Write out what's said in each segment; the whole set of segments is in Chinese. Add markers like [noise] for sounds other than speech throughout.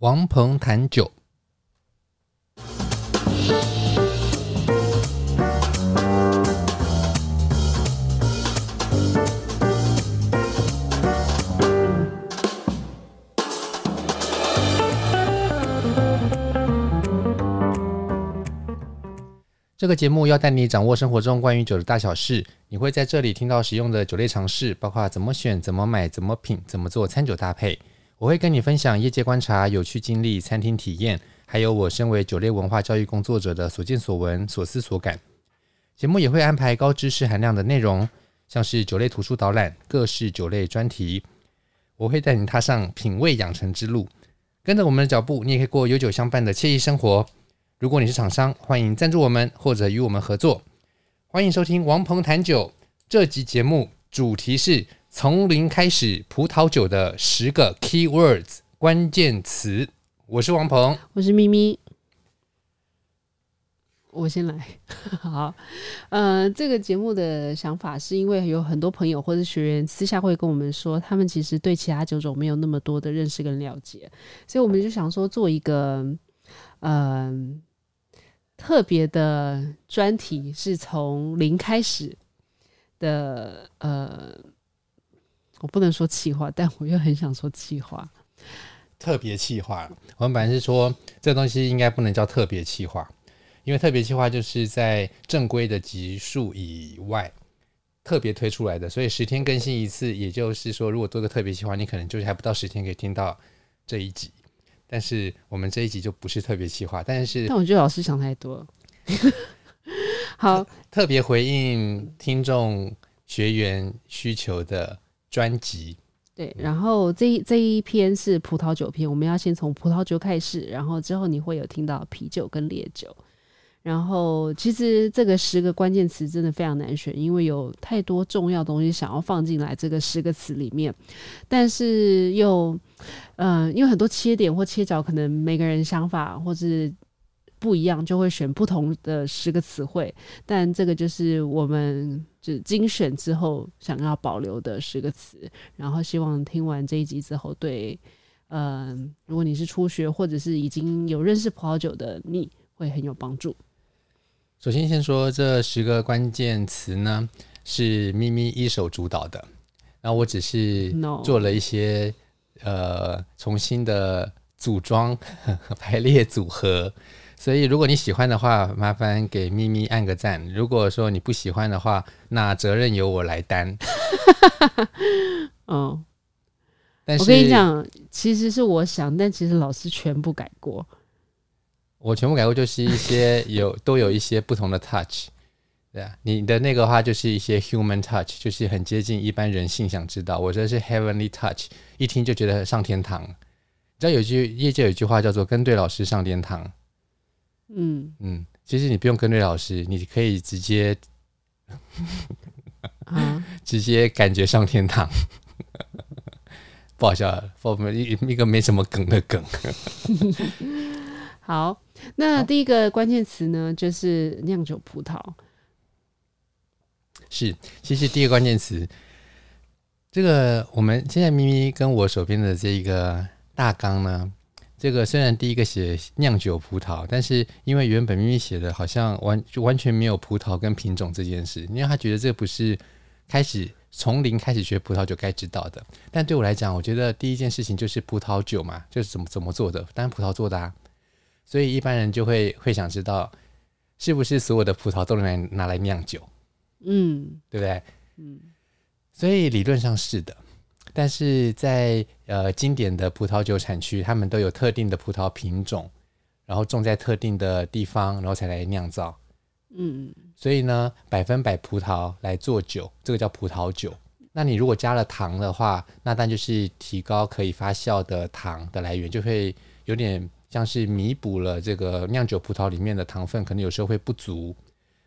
王鹏谈酒。这个节目要带你掌握生活中关于酒的大小事，你会在这里听到实用的酒类常识，包括怎么选、怎么买、怎么品、怎么做餐酒搭配。我会跟你分享业界观察、有趣经历、餐厅体验，还有我身为酒类文化教育工作者的所见所闻、所思所感。节目也会安排高知识含量的内容，像是酒类图书导览、各式酒类专题。我会带你踏上品味养成之路，跟着我们的脚步，你也可以过有酒相伴的惬意生活。如果你是厂商，欢迎赞助我们或者与我们合作。欢迎收听王鹏谈酒这集节目，主题是从零开始葡萄酒的十个 key words 关键词。我是王鹏，我是咪咪。我先来。[laughs] 好，呃，这个节目的想法是因为有很多朋友或者学员私下会跟我们说，他们其实对其他酒种没有那么多的认识跟了解，所以我们就想说做一个，嗯、特别的专题是从零开始的，呃，我不能说气话，但我又很想说气话。特别气话，我们本来是说这东西应该不能叫特别气话，因为特别气话就是在正规的集数以外特别推出来的，所以十天更新一次，也就是说，如果做个特别企划，你可能就是还不到十天可以听到这一集。但是我们这一集就不是特别气话，但是但我觉得老师想太多。[laughs] 好，特别回应听众学员需求的专辑。对，然后这一这一篇是葡萄酒篇，我们要先从葡萄酒开始，然后之后你会有听到啤酒跟烈酒。然后其实这个十个关键词真的非常难选，因为有太多重要东西想要放进来这个十个词里面，但是又，嗯、呃，因为很多切点或切角，可能每个人想法或是不一样，就会选不同的十个词汇。但这个就是我们就精选之后想要保留的十个词。然后希望听完这一集之后，对，嗯、呃，如果你是初学或者是已经有认识葡萄酒的，你会很有帮助。首先，先说这十个关键词呢，是咪咪一手主导的，然后我只是做了一些 No. 呃重新的组装 [laughs] 排列组合，所以如果你喜欢的话，麻烦给咪咪按个赞；如果说你不喜欢的话，那责任由我来担。[laughs] 哦，但是我跟你讲，其实是我想，但其实老师全部改过。我全部改过，就是一些有都有一些不同的 touch，对啊，你的那个话就是一些 human touch，就是很接近一般人性想知道。我这是 heavenly touch，一听就觉得上天堂。你知道有句业界有一句话叫做“跟对老师上天堂”。嗯嗯，其实你不用跟对老师，你可以直接啊，[laughs] 直接感觉上天堂。[laughs] 不好笑，我们一一个没什么梗的梗。[laughs] 好。那第一个关键词呢，就是酿酒葡萄。是，其实第一个关键词，这个我们现在咪咪跟我手边的这个大纲呢，这个虽然第一个写酿酒葡萄，但是因为原本咪咪写的好像完就完全没有葡萄跟品种这件事，因为他觉得这不是开始从零开始学葡萄酒该知道的。但对我来讲，我觉得第一件事情就是葡萄酒嘛，就是怎么怎么做的，当然葡萄做的啊。所以一般人就会会想知道，是不是所有的葡萄都能来拿来酿酒？嗯，对不对？嗯，所以理论上是的，但是在呃经典的葡萄酒产区，他们都有特定的葡萄品种，然后种在特定的地方，然后才来酿造。嗯，所以呢，百分百葡萄来做酒，这个叫葡萄酒。那你如果加了糖的话，那但就是提高可以发酵的糖的来源，就会有点。像是弥补了这个酿酒葡萄里面的糖分，可能有时候会不足，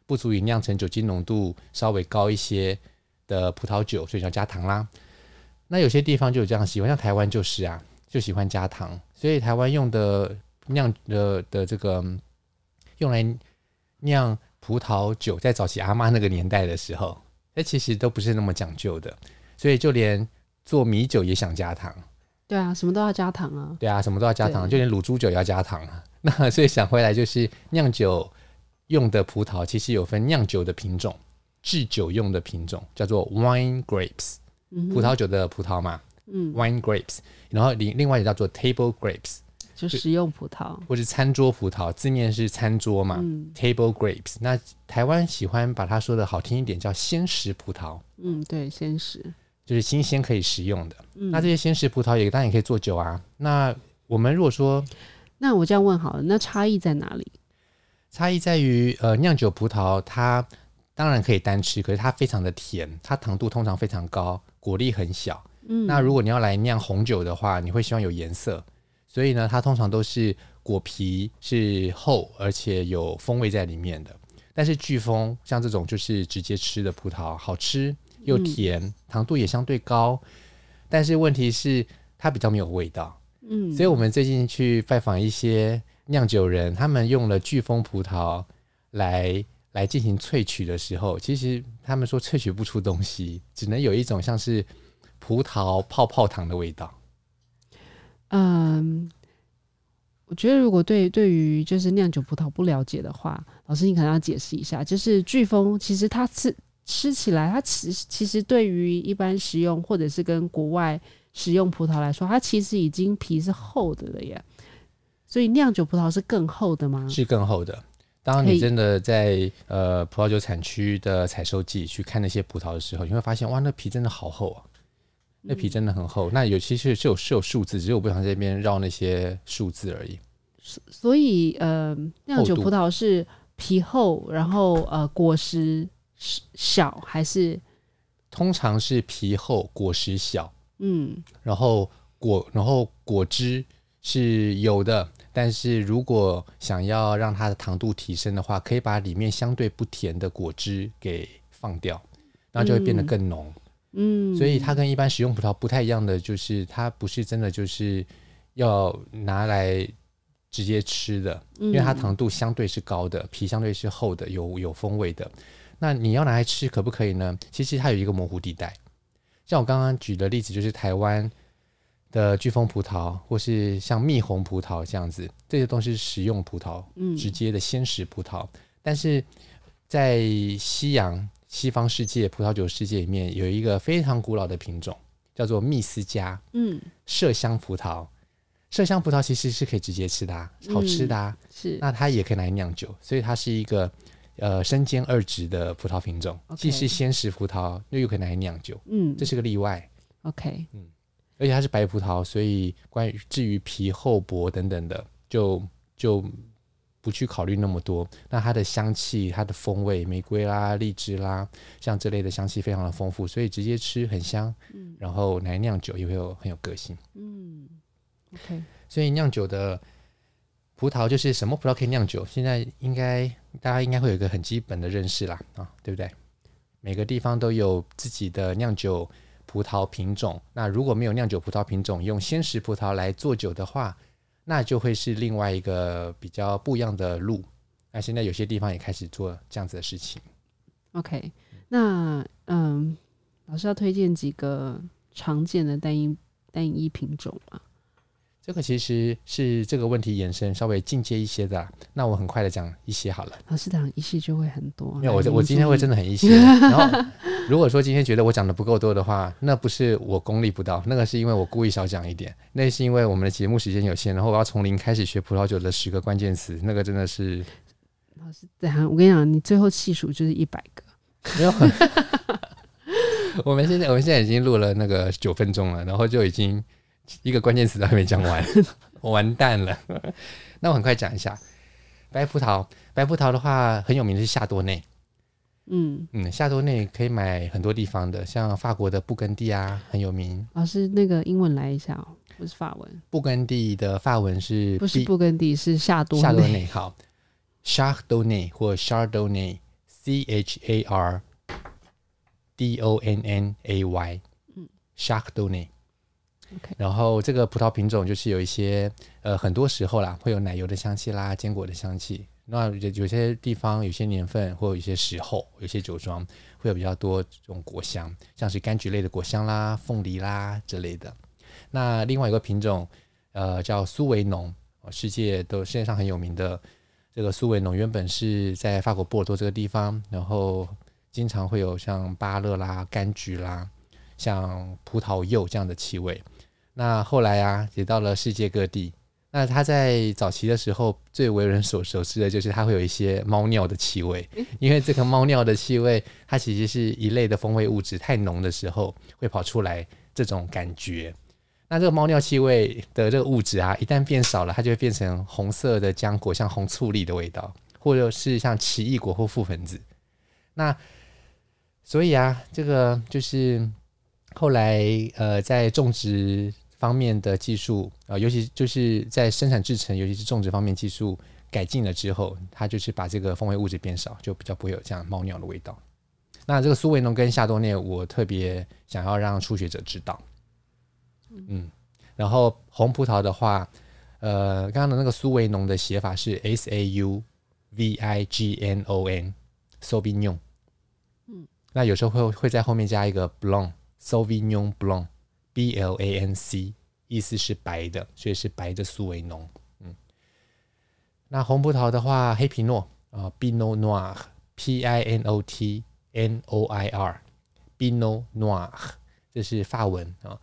不足以酿成酒精浓度稍微高一些的葡萄酒，所以要加糖啦。那有些地方就有这样习惯，像台湾就是啊，就喜欢加糖，所以台湾用的酿的的这个用来酿葡萄酒，在早期阿妈那个年代的时候，那其实都不是那么讲究的，所以就连做米酒也想加糖。对啊，什么都要加糖啊。对啊，什么都要加糖，就连卤猪酒也要加糖啊。[laughs] 那所以想回来，就是酿酒用的葡萄，其实有分酿酒的品种，制酒用的品种叫做 wine grapes，、嗯、葡萄酒的葡萄嘛，嗯，wine grapes，然后另另外也叫做 table grapes。就食用葡萄，或是餐桌葡萄，字面是餐桌嘛、嗯、，table grapes。那台湾喜欢把它说的好听一点，叫鲜食葡萄。嗯，对，鲜食就是新鲜可以食用的。嗯、那这些鲜食葡萄也当然也可以做酒啊。那我们如果说，那我这样问好了，那差异在哪里？差异在于，呃，酿酒葡萄它当然可以单吃，可是它非常的甜，它糖度通常非常高，果粒很小。嗯，那如果你要来酿红酒的话，你会希望有颜色。所以呢，它通常都是果皮是厚，而且有风味在里面的。但是飓风像这种就是直接吃的葡萄，好吃又甜，嗯、糖度也相对高。但是问题是它比较没有味道。嗯，所以我们最近去拜访一些酿酒人，他们用了飓风葡萄来来进行萃取的时候，其实他们说萃取不出东西，只能有一种像是葡萄泡泡糖的味道。嗯，我觉得如果对对于就是酿酒葡萄不了解的话，老师你可能要解释一下，就是飓风其实它吃吃起来，它其实其实对于一般食用或者是跟国外食用葡萄来说，它其实已经皮是厚的了耶。所以酿酒葡萄是更厚的吗？是更厚的。当你真的在呃葡萄酒产区的采收季去看那些葡萄的时候，你会发现哇，那皮真的好厚啊。那皮真的很厚，那有其实是有是有数字，只是我不想在这边绕那些数字而已。所所以呃，酿酒葡萄是皮厚，然后呃果实小还是？通常是皮厚，果实小。嗯，然后果然后果汁是有的，但是如果想要让它的糖度提升的话，可以把里面相对不甜的果汁给放掉，然后就会变得更浓。嗯嗯，所以它跟一般食用葡萄不太一样的，就是它不是真的就是要拿来直接吃的，因为它糖度相对是高的，皮相对是厚的，有有风味的。那你要拿来吃可不可以呢？其实它有一个模糊地带。像我刚刚举的例子，就是台湾的巨峰葡萄，或是像蜜红葡萄这样子，这些都是食用葡萄，嗯直接的鲜食葡萄。但是在西洋。西方世界葡萄酒世界里面有一个非常古老的品种，叫做密斯加，嗯，麝香葡萄。麝香葡萄其实是可以直接吃的，啊，好吃的，啊嗯。是，那它也可以拿来酿酒，所以它是一个呃身兼二职的葡萄品种，Okay. 既是鲜食葡萄，又又可以拿来酿酒。嗯，这是个例外。OK，嗯，而且它是白葡萄，所以关于至于皮厚薄等等的，就就。不去考虑那么多，那它的香气、它的风味，玫瑰啦、荔枝啦，像这类的香气非常的丰富，所以直接吃很香。嗯，然后来酿酒也会有很有个性。嗯，OK。所以酿酒的葡萄就是什么葡萄可以酿酒？现在应该大家应该会有一个很基本的认识啦，啊，对不对？每个地方都有自己的酿酒葡萄品种。那如果没有酿酒葡萄品种，用鲜食葡萄来做酒的话，那就会是另外一个比较不一样的路。那现在有些地方也开始做这样子的事情。OK，那嗯，老师要推荐几个常见的单一单一品种吗？这个其实是这个问题延伸稍微进阶一些的啊，那我很快的讲一些好了。老师讲一些就会很多。没有，我我今天会真的很一些。[laughs] 然后如果说今天觉得我讲的不够多的话，那不是我功力不到，那个是因为我故意少讲一点。那是因为我们的节目时间有限，然后我要从零开始学葡萄酒的十个关键词，那个真的是。老师，等下我跟你讲，你最后细数就是一百个。没有很。[laughs] 我们现在我们现在已经录了那个九分钟了，然后就已经。一个关键词都还没讲完，[laughs] 我完蛋了。那我很快讲一下白葡萄。白葡萄的话，很有名的是夏多内。嗯嗯，夏多内可以买很多地方的，像法国的布根地啊，很有名。老师，那个英文来一下哦，不是法文。布根地的法文是不是布根地？是夏多内。夏多内好，Chardonnay 或 Chardonnay，C H A R D O N N A Y，嗯，Chardonnay。然后这个葡萄品种就是有一些呃，很多时候啦，会有奶油的香气啦，坚果的香气。那有些地方有些年份或有一些时候，有些酒庄会有比较多这种果香，像是柑橘类的果香啦、凤梨啦之类的。那另外一个品种，呃，叫苏维农，世界都世界上很有名的这个苏维农，原本是在法国波尔多这个地方，然后经常会有像芭乐啦、柑橘啦、像葡萄柚这样的气味。那后来啊，也到了世界各地。那它在早期的时候，最为人所熟知的就是它会有一些猫尿的气味，因为这个猫尿的气味，它其实是一类的风味物质，太浓的时候会跑出来这种感觉。那这个猫尿气味的这个物质啊，一旦变少了，它就会变成红色的浆果，像红醋栗的味道，或者是像奇异果或覆盆子。那所以啊，这个就是后来呃，在种植。方面的技术啊，尤其就是在生产制程，尤其是种植方面技术改进了之后，它就是把这个风味物质变少，就比较不会有这样猫尿的味道。那这个苏维农跟夏多内，我特别想要让初学者知道。嗯，然后红葡萄的话，呃，刚刚的那个苏维农的写法是 S A U V I G N O N，Sauvignon。嗯，那有时候会会在后面加一个 Blanc，Sauvignon Blanc。B L A N C，意思是白的，所以是白的苏维农。嗯，那红葡萄的话，黑皮诺啊，Pinot Noir，P I N O T N O I R，Pinot Noir，这是法文啊。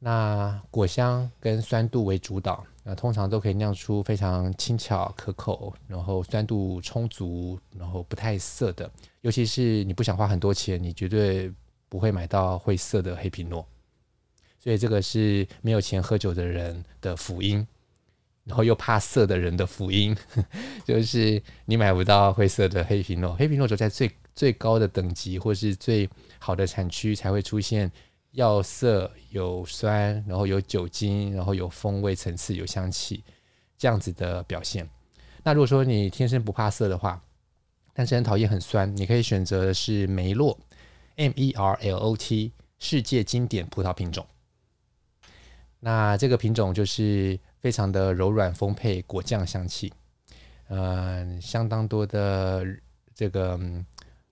那果香跟酸度为主导，那通常都可以酿出非常轻巧可口，然后酸度充足，然后不太涩的。尤其是你不想花很多钱，你绝对不会买到会涩的黑皮诺。所以这个是没有钱喝酒的人的福音，然后又怕涩的人的福音，[laughs] 就是你买不到会涩的黑皮诺。黑皮诺只在最最高的等级或是最好的产区才会出现要涩有酸，然后有酒精，然后有风味层次、有香气这样子的表现。那如果说你天生不怕涩的话，但是很讨厌很酸，你可以选择的是梅洛 （M E R L O T） 世界经典葡萄品种。那这个品种就是非常的柔软丰沛，果酱香气，嗯、呃，相当多的这个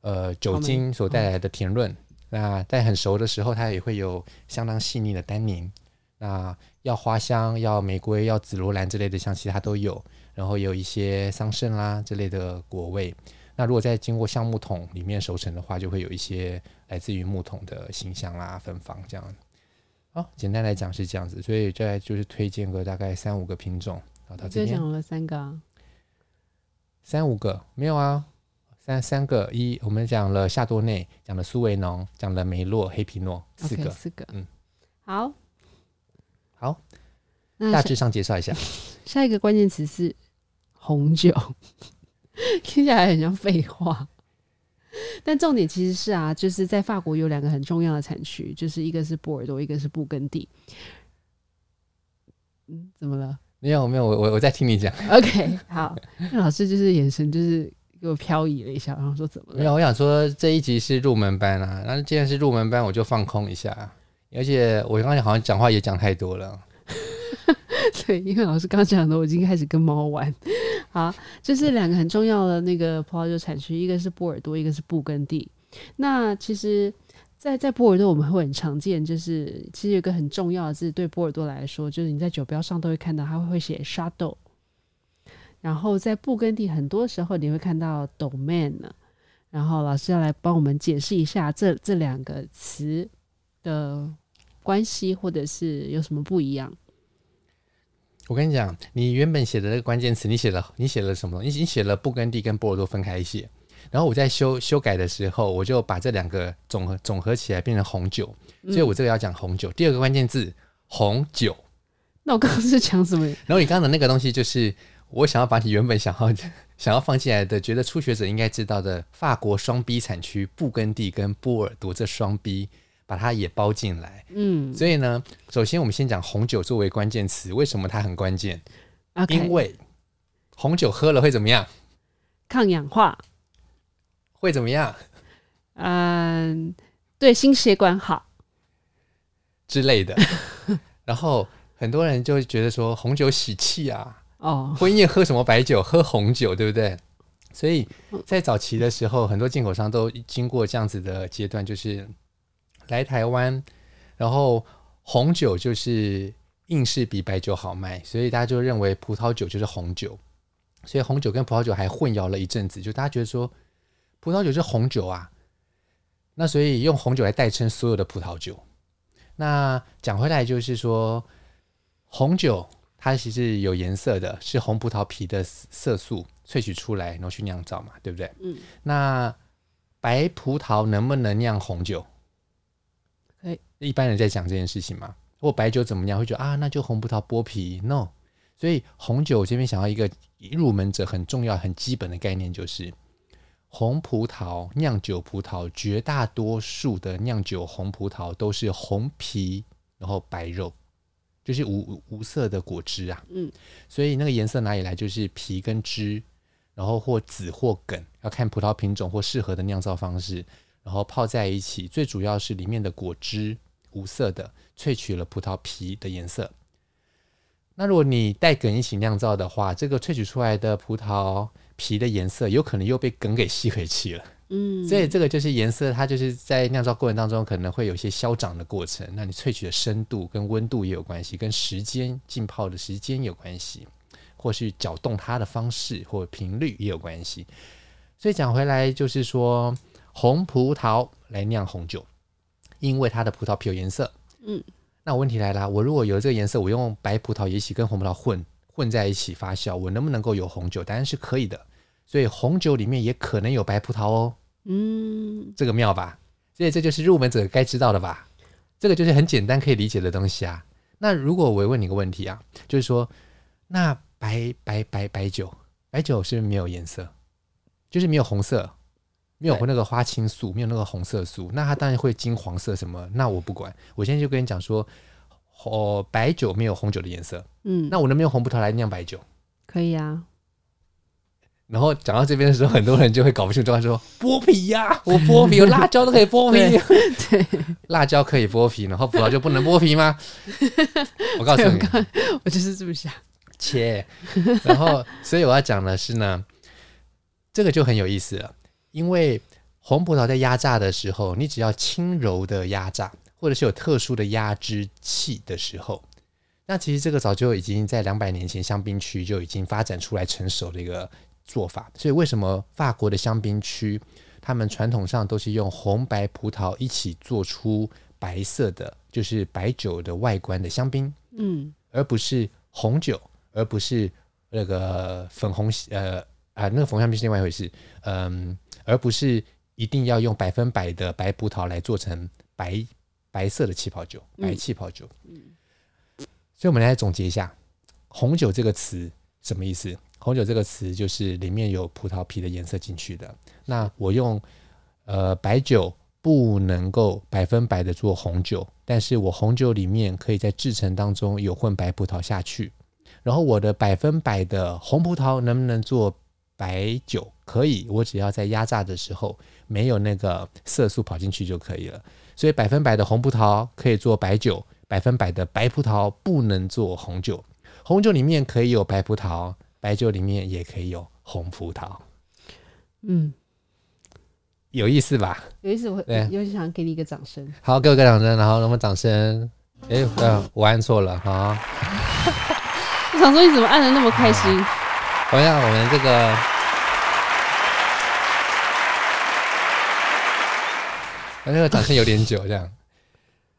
呃酒精所带来的甜润。那在很熟的时候，它也会有相当细腻的单宁。那要花香，要玫瑰，要紫罗兰之类的香气，它都有。然后有一些桑葚啦之类的果味。那如果在经过橡木桶里面熟成的话，就会有一些来自于木桶的辛香啦、芬芳这样。哦，简单来讲是这样子，所以这就是推荐个大概三五个品种。然后到这边讲了三个、啊，三五个没有啊？三三个一，我们讲了夏多内，讲了苏维农，讲了梅洛、黑皮诺，四个，okay, 四个，嗯，好，好，大致上介绍一下。[laughs] 下一个关键词是红酒，[laughs] 听起来很像废话。但重点其实是啊，就是在法国有两个很重要的产区，就是一个是波尔多，一个是布根地。嗯，怎么了？没有没有，我我我在听你讲。OK，好，那老师就是眼神就是给我漂移了一下，然后说怎么了？没有，我想说这一集是入门班啊，那既然是入门班，我就放空一下。而且我刚才好像讲话也讲太多了。[laughs] 对，因为老师刚讲的，我已经开始跟猫玩。好，就是两个很重要的那个葡萄酒产区，一个是波尔多，一个是布根地。那其实在，在波尔多我们会很常见，就是其实有个很重要的字，对波尔多来说，就是你在酒标上都会看到，它会写 Château。然后在布根地，很多时候你会看到 Domaine。然后老师要来帮我们解释一下这这两个词的关系，或者是有什么不一样。我跟你讲，你原本写的那个关键词，你写了你写了什么？你你写了布根地跟波尔多分开写，然后我在修修改的时候，我就把这两个总和总合起来变成红酒，所以我这个要讲红酒。嗯、第二个关键字红酒。那我刚刚是讲什么？[laughs] 然后你刚刚的那个东西，就是我想要把你原本想要 [laughs] 想要放进来的，觉得初学者应该知道的法国双 B 产区布根地跟波尔多这双 B。把它也包进来，嗯，所以呢，首先我们先讲红酒作为关键词，为什么它很关键？Okay. 因为红酒喝了会怎么样？抗氧化，会怎么样？嗯，对心血管好之类的。[laughs] 然后很多人就会觉得说红酒喜气啊，哦，婚宴喝什么白酒？喝红酒，对不对？所以在早期的时候，很多进口商都经过这样子的阶段，就是。来台湾，然后红酒就是硬是比白酒好卖，所以大家就认为葡萄酒就是红酒，所以红酒跟葡萄酒还混淆了一阵子，就大家觉得说葡萄酒是红酒啊，那所以用红酒来代称所有的葡萄酒。那讲回来就是说，红酒它其实有颜色的，是红葡萄皮的色素萃取出来，然后去酿造嘛，对不对？嗯。那白葡萄能不能酿红酒？一般人在讲这件事情嘛，或白酒怎么样，会觉得啊，那就红葡萄剥皮，no。所以红酒这边想要一个入门者很重要、很基本的概念，就是红葡萄酿酒葡萄，绝大多数的酿酒红葡萄都是红皮，然后白肉，就是无无色的果汁啊。嗯，所以那个颜色哪里来？就是皮跟汁，然后或籽或梗，要看葡萄品种或适合的酿造方式，然后泡在一起。最主要是里面的果汁。无色的萃取了葡萄皮的颜色。那如果你带梗一起酿造的话，这个萃取出来的葡萄皮的颜色有可能又被梗给吸回去了。嗯，所以这个就是颜色，它就是在酿造过程当中可能会有一些消长的过程。那你萃取的深度跟温度也有关系，跟时间浸泡的时间有关系，或是搅动它的方式或频率也有关系。所以讲回来就是说，红葡萄来酿红酒。因为它的葡萄皮有颜色，嗯，那问题来了，我如果有这个颜色，我用白葡萄也一起跟红葡萄混混在一起发酵，我能不能够有红酒？当然是可以的。所以红酒里面也可能有白葡萄哦，嗯，这个妙吧？所以这就是入门者该知道的吧？这个就是很简单可以理解的东西啊。那如果我问你个问题啊，就是说，那白白白白酒，白酒是不是没有颜色？就是没有红色。没有那个花青素，没有那个红色素，那它当然会金黄色什么？那我不管，我现在就跟你讲说，哦，白酒没有红酒的颜色，嗯，那我能不能用红葡萄来酿白酒？可以啊。然后讲到这边的时候，很多人就会搞不清楚，说 [laughs] 剥皮呀、啊，我剥皮，有 [laughs] 辣椒都可以剥皮，对，辣椒可以剥皮，然后葡萄就不能剥皮吗？[laughs] 我告诉你我，我就是这么想。切，然后所以我要讲的是呢，这个就很有意思了。因为红葡萄在压榨的时候，你只要轻柔的压榨，或者是有特殊的压制器的时候，那其实这个早就已经在两百年前香槟区就已经发展出来成熟的一个做法。所以为什么法国的香槟区，他们传统上都是用红白葡萄一起做出白色的，就是白酒的外观的香槟，嗯，而不是红酒，而不是那个粉红，呃啊，那个粉红香槟是另外一回事，嗯。而不是一定要用百分百的白葡萄来做成白白色的气泡酒，白气泡酒。嗯，所以我们来总结一下，红酒这个词什么意思？红酒这个词就是里面有葡萄皮的颜色进去的。那我用呃白酒不能够百分百的做红酒，但是我红酒里面可以在制成当中有混白葡萄下去，然后我的百分百的红葡萄能不能做白酒？可以，我只要在压榨的时候没有那个色素跑进去就可以了。所以百分百的红葡萄可以做白酒，百分百的白葡萄不能做红酒。红酒里面可以有白葡萄，白酒里面也可以有红葡萄。嗯，有意思吧？有意思，我对，有想给你一个掌声。好，给我个掌声，然后我们掌声。哎，我按错了哈。[laughs] 我想说你怎么按的那么开心？同样，我们这个。那个掌声有点久，这样。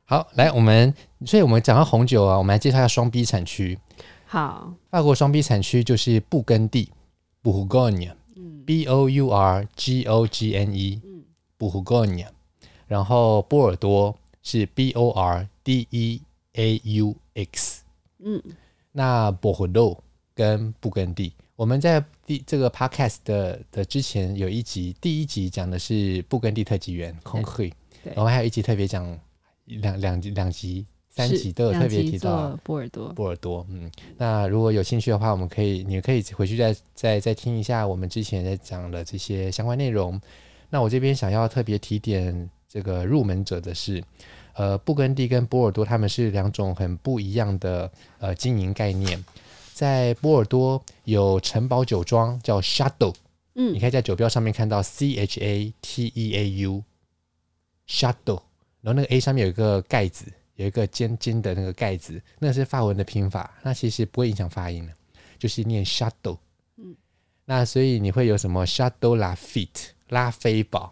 好，来我们，所以我们讲到红酒啊，我们来介绍一下双 B 产区。好，法国双 B 产区就是布根地 （Bourgogne），B O U R G O G N E，Bourgogne。然后波尔多是 B O R D E A U X。嗯，那波尔多跟布根地。我们在第这个 podcast 的的之前有一集，第一集讲的是布根地特级园空会，然后还有一集特别讲两两集两集三集都有特别提到波尔多波尔多，嗯，那如果有兴趣的话，我们可以你可以回去再再再听一下我们之前在讲的这些相关内容。那我这边想要特别提点这个入门者的是，呃，布根地跟波尔多他们是两种很不一样的呃经营概念。在波尔多有城堡酒庄叫 Shadow，嗯，你可以在酒标上面看到 C H A T E A U Shadow，然后那个 A 上面有一个盖子，有一个尖尖的那个盖子，那是法文的拼法，那其实不会影响发音的，就是念 Shadow，。嗯，那所以你会有什么 Château Lafite 拉菲堡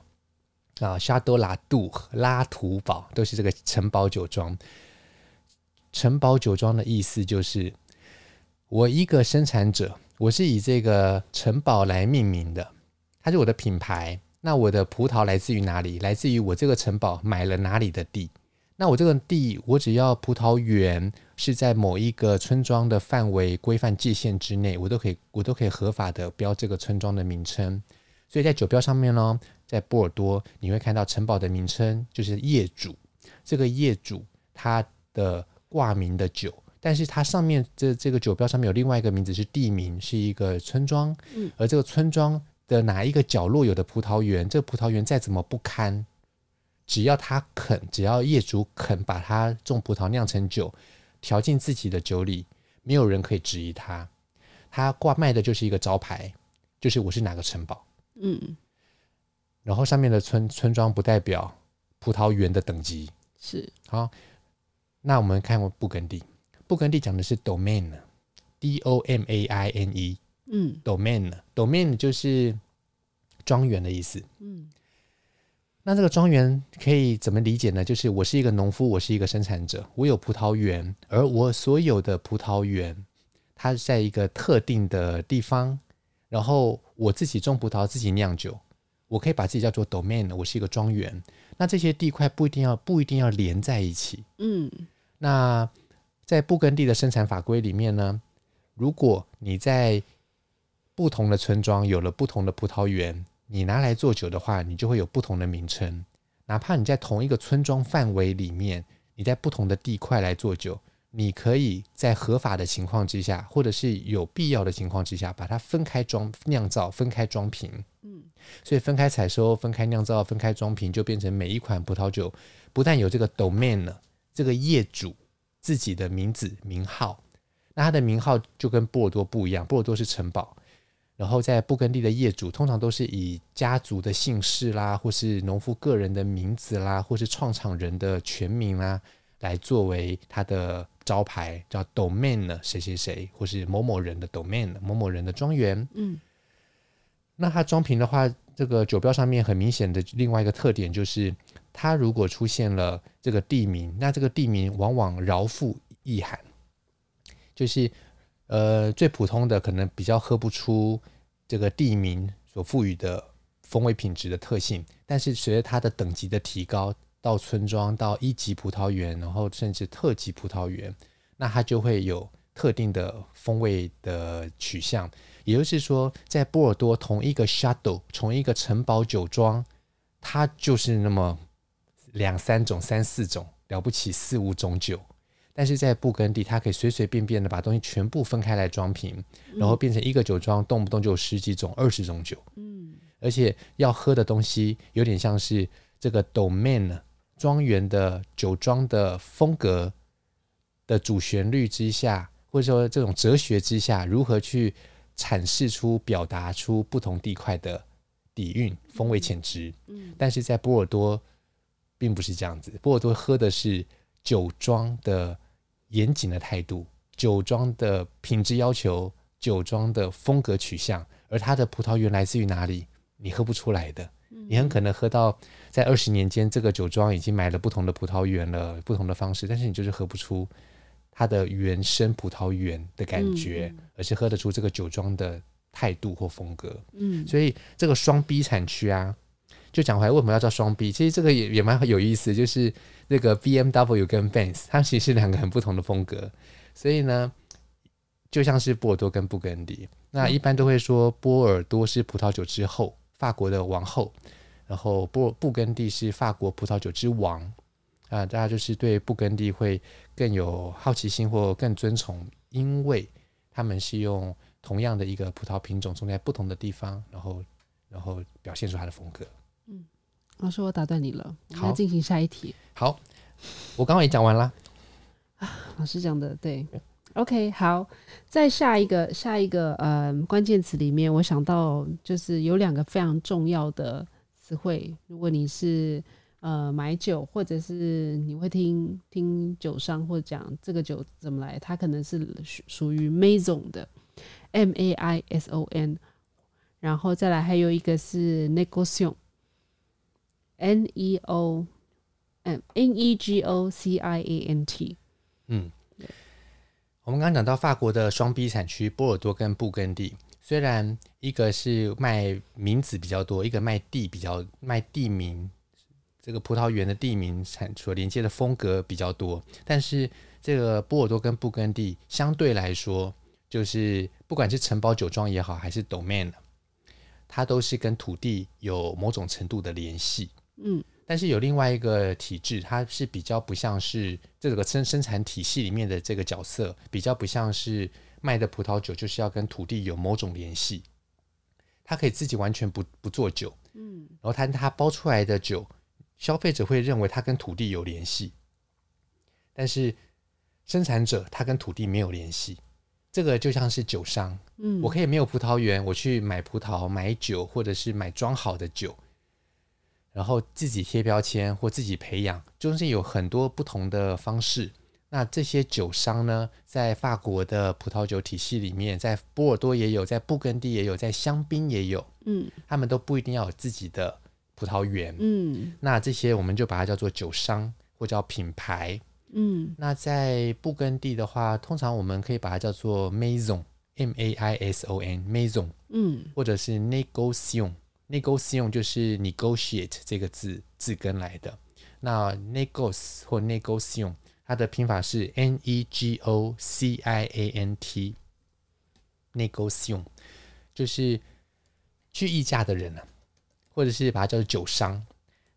啊，Château Latour 拉图堡，都是这个城堡酒庄。城堡酒庄的意思就是，我一个生产者，我是以这个城堡来命名的，它是我的品牌。那我的葡萄来自于哪里？来自于我这个城堡买了哪里的地。那我这个地，我只要葡萄园是在某一个村庄的范围规范界限之内，我都可以，我都可以合法的标这个村庄的名称。所以在酒标上面呢，在波尔多你会看到城堡的名称就是业主，这个业主他的。挂名的酒，但是它上面这这个酒标上面有另外一个名字是地名，是一个村庄。嗯，而这个村庄的哪一个角落有的葡萄园，这个葡萄园再怎么不堪，只要他肯，只要业主肯把它种葡萄酿成酒，调进自己的酒里，没有人可以质疑他。他挂卖的就是一个招牌，就是我是哪个城堡。嗯，然后上面的村村庄不代表葡萄园的等级。是好。那我们看过布根地，布根地讲的是 domaine，d o m a i n e，嗯，domaine，domaine 就是庄园的意思，嗯，那这个庄园可以怎么理解呢？就是我是一个农夫，我是一个生产者，我有葡萄园，而我所有的葡萄园，它是在一个特定的地方，然后我自己种葡萄，自己酿酒，我可以把自己叫做 domaine，我是一个庄园。那这些地块不一定要不一定要连在一起，嗯。那在布根地的生产法规里面呢，如果你在不同的村庄有了不同的葡萄园，你拿来做酒的话，你就会有不同的名称。哪怕你在同一个村庄范围里面，你在不同的地块来做酒，你可以在合法的情况之下，或者是有必要的情况之下，把它分开装酿造、分开装瓶。嗯，所以分开采收、分开酿造、分开装瓶，就变成每一款葡萄酒不但有这个 domain 了。这个业主自己的名字名号，那他的名号就跟波尔多不一样。波尔多是城堡，然后在布根地的业主通常都是以家族的姓氏啦，或是农夫个人的名字啦，或是创厂人的全名啦，来作为他的招牌，叫 domain 呢谁谁谁，或是某某人的 domaine 某某人的庄园。嗯，那他装瓶的话，这个酒标上面很明显的另外一个特点就是。它如果出现了这个地名，那这个地名往往饶富意涵，就是呃最普通的可能比较喝不出这个地名所赋予的风味品质的特性，但是随着它的等级的提高，到村庄到一级葡萄园，然后甚至特级葡萄园，那它就会有特定的风味的取向。也就是说，在波尔多同一个 Château 同一个城堡酒庄，它就是那么。两三种、三四种，了不起四五种酒，但是在布根地，它可以随随便便的把东西全部分开来装瓶，然后变成一个酒庄，动不动就有十几种、二十种酒。嗯，而且要喝的东西有点像是这个 domaine 庄园的酒庄的风格的主旋律之下，或者说这种哲学之下，如何去阐释出、表达出不同地块的底蕴、风味潜质。嗯，但是在波尔多。并不是这样子，波尔多喝的是酒庄的严谨的态度，酒庄的品质要求，酒庄的风格取向，而它的葡萄园来自于哪里，你喝不出来的。你很可能喝到在二十年间，这个酒庄已经买了不同的葡萄园了，不同的方式，但是你就是喝不出它的原生葡萄园的感觉，而是喝得出这个酒庄的态度或风格。嗯，所以这个双 B 产区啊。就讲回来，为什么要叫双 B？其实这个也也蛮有意思，就是那个 BMW 跟 Benz，它其实是两个很不同的风格。所以呢，就像是波尔多跟布根地，那一般都会说波尔多是葡萄酒之后，法国的王后，然后波布根地是法国葡萄酒之王啊。大家就是对布根地会更有好奇心或更尊崇，因为他们是用同样的一个葡萄品种种在不同的地方，然后然后表现出它的风格。嗯，老师，我打断你了，我们要进行下一题。好，我刚刚也讲完了。啊，老师讲的对。OK，好，在下一个下一个呃关键词里面，我想到就是有两个非常重要的词汇。如果你是呃买酒，或者是你会听听酒商或者讲这个酒怎么来，它可能是属于 Maison 的，M A I S O N，然后再来还有一个是 Negociant，N E O M N E G O C I A N T，嗯。我们刚刚讲到法国的双 B 产区波尔多跟布根地，虽然一个是卖名字比较多，一个卖地比较卖地名，这个葡萄园的地名产所连接的风格比较多，但是这个波尔多跟布根地相对来说，就是不管是承包酒庄也好，还是 domain，它都是跟土地有某种程度的联系。嗯。但是有另外一个体制，它是比较不像是这个生生产体系里面的这个角色，比较不像是卖的葡萄酒就是要跟土地有某种联系，它可以自己完全不不做酒，嗯，然后它它包出来的酒，消费者会认为它跟土地有联系，但是生产者他跟土地没有联系，这个就像是酒商，嗯，我可以没有葡萄园，我去买葡萄买酒，或者是买装好的酒。然后自己贴标签或自己培养，中间有很多不同的方式。那这些酒商呢，在法国的葡萄酒体系里面，在波尔多也有，在布根地也有，在香槟也有。嗯，他们都不一定要有自己的葡萄园。嗯，那这些我们就把它叫做酒商或叫品牌。嗯，那在布根地的话，通常我们可以把它叫做 Maison，M A I S O N，Maison。嗯，或者是 Négociant。Negotium 就是 negotiate 这个字字根来的。那 négoce 或 Negotium 它的拼法是 n e g o c i a n t。Negotium 就是去议价的人啊，或者是把它叫做酒商。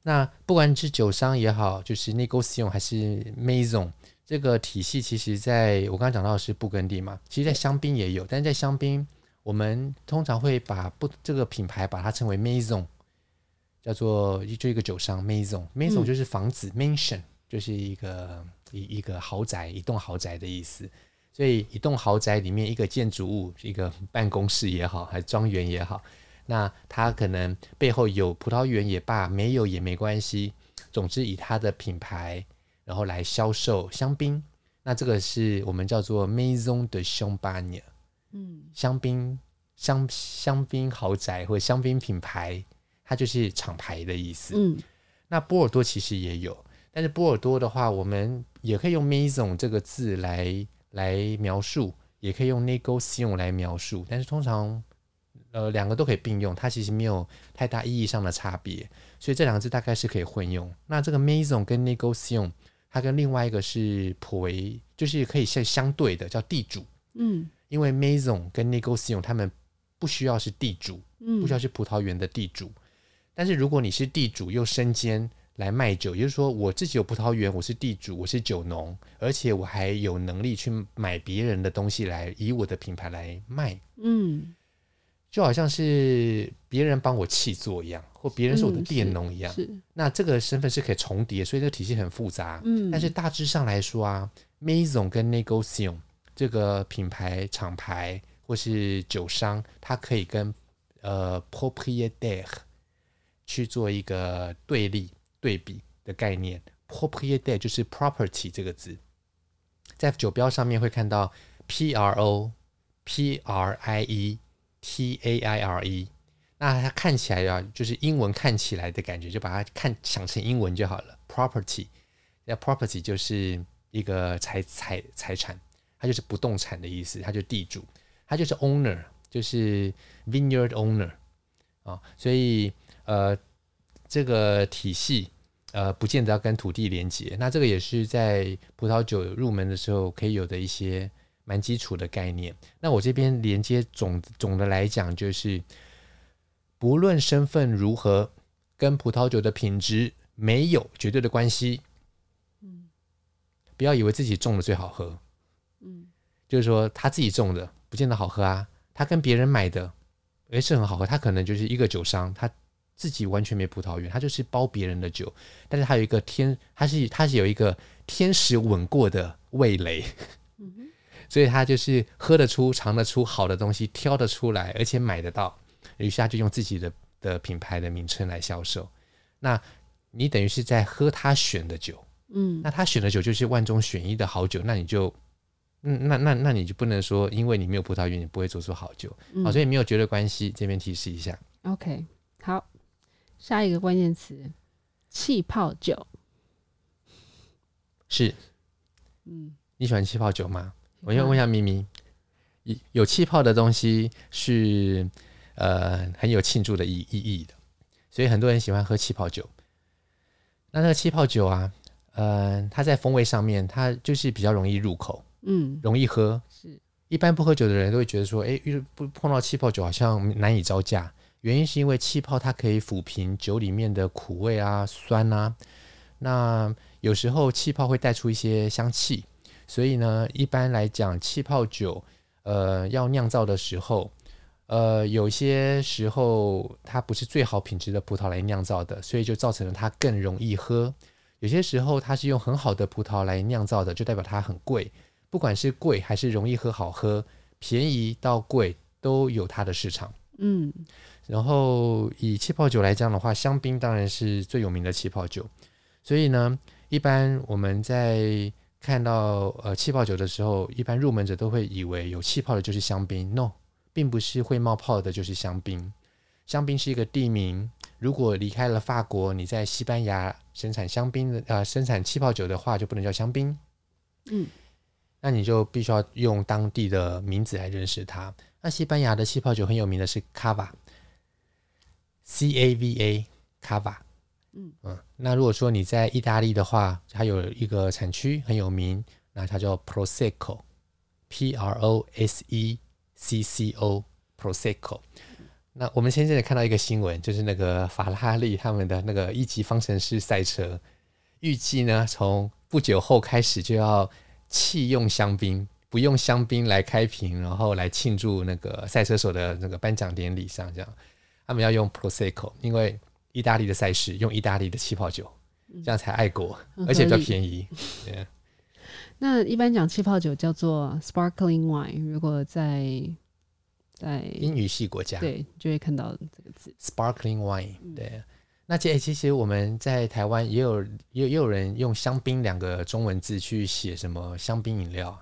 那不管是酒商也好，就是 Negotium 还是 maison 这个体系，其实在我刚刚讲到的是布根地嘛，其实在香槟也有，但是在香槟。我们通常会把不这个品牌把它称为 Maison，叫做就一个酒商 Maison。Maison 就是房子、嗯、，Mansion 就是一个一一个豪宅，一栋豪宅的意思。所以一栋豪宅里面一个建筑物，一个办公室也好，还是庄园也好，那它可能背后有葡萄园也罢，没有也没关系。总之以它的品牌，然后来销售香槟，那这个是我们叫做 Maison de Champagne。嗯，香槟香香槟豪宅或者香槟品牌，它就是厂牌的意思。嗯，那波尔多其实也有，但是波尔多的话，我们也可以用 maison 这个字来来描述，也可以用 negociant 来描述，但是通常呃两个都可以并用，它其实没有太大意义上的差别，所以这两个字大概是可以混用。那这个 maison 跟 negociant，它跟另外一个是颇为就是可以是相对的，叫地主。嗯。因为 Maison 跟 Negociant 他们不需要是地主，不需要是葡萄园的地主。嗯、但是如果你是地主又身兼来卖酒，也就是说我自己有葡萄园，我是地主，我是酒农，而且我还有能力去买别人的东西来以我的品牌来卖。嗯，就好像是别人帮我砌作一样，或别人是我的佃农一样。嗯、是，是那这个身份是可以重叠，所以这个体系很复杂。嗯，但是大致上来说啊，Maison 跟 Négociant 这个品牌、厂牌或是酒商，它可以跟呃 p o p r i e t a r e 去做一个对立、对比的概念。p o p r i e t a r e 就是 property 这个字，在酒标上面会看到 p r o p r i e t a i r e，那它看起来啊，就是英文看起来的感觉，就把它看想成英文就好了。property，那 property 就是一个财财财产。它就是不动产的意思，它就是地主，它就是 owner，就是 vineyard owner 啊、哦，所以呃，这个体系呃，不见得要跟土地连接。那这个也是在葡萄酒入门的时候可以有的一些蛮基础的概念。那我这边连接总总的来讲，就是不论身份如何，跟葡萄酒的品质没有绝对的关系。嗯，不要以为自己种的最好喝。嗯，就是说他自己种的不见得好喝啊，他跟别人买的，诶是很好喝，他可能就是一个酒商，他自己完全没葡萄园，他就是包别人的酒，但是他有一个天，他是他是有一个天时稳过的味蕾，嗯，所以他就是喝得出、尝得出好的东西，挑得出来，而且买得到，于是他就用自己的的品牌的名称来销售。那你等于是在喝他选的酒，嗯，那他选的酒就是万中选一的好酒，那你就，嗯，那那那你就不能说，因为你没有葡萄园，你不会做出好酒，嗯好，所以没有绝对关系。这边提示一下。OK，好，下一个关键词，气泡酒。是，嗯，你喜欢气泡酒吗？我先问一下咪咪，有有气泡的东西是呃很有庆祝的意意义的，所以很多人喜欢喝气泡酒。那那个气泡酒啊，呃，它在风味上面，它就是比较容易入口，嗯，容易喝。是，一般不喝酒的人都会觉得说，哎，遇不碰到气泡酒好像难以招架。原因是因为气泡它可以抚平酒里面的苦味啊、酸啊。那有时候气泡会带出一些香气，所以呢，一般来讲，气泡酒，呃，要酿造的时候，呃，有些时候它不是最好品质的葡萄来酿造的，所以就造成了它更容易喝。有些时候它是用很好的葡萄来酿造的，就代表它很贵。不管是贵还是容易喝、好喝，便宜到贵都有它的市场。嗯，然后以气泡酒来讲的话，香槟当然是最有名的气泡酒。所以呢，一般我们在看到呃气泡酒的时候，一般入门者都会以为有气泡的就是香槟。No，并不是会冒泡的，就是香槟。香槟是一个地名。如果离开了法国，你在西班牙生产香槟的呃生产气泡酒的话，就不能叫香槟。嗯，那你就必须要用当地的名字来认识它。那西班牙的气泡酒很有名的是 Cava，C A V A，Cava。嗯嗯，那如果说你在意大利的话，它有一个产区很有名，那它叫 Prosecco，P R O S E C C O，Prosecco。那我们前阵子看到一个新闻，就是那个法拉利他们的那个一级方程式赛车，预计呢从不久后开始就要弃用香槟，不用香槟来开瓶，然后来庆祝那个赛车手的那个颁奖典礼上，这样他们要用 Prosecco，因为意大利的赛事用意大利的气泡酒，这样才爱国，而且比较便宜。对。那一般讲气泡酒叫做 sparkling wine，如果在在英语系国家，对，就会看到这个字 sparkling wine。对，那这其实我们在台湾也有也也有人用香槟两个中文字去写什么香槟饮料。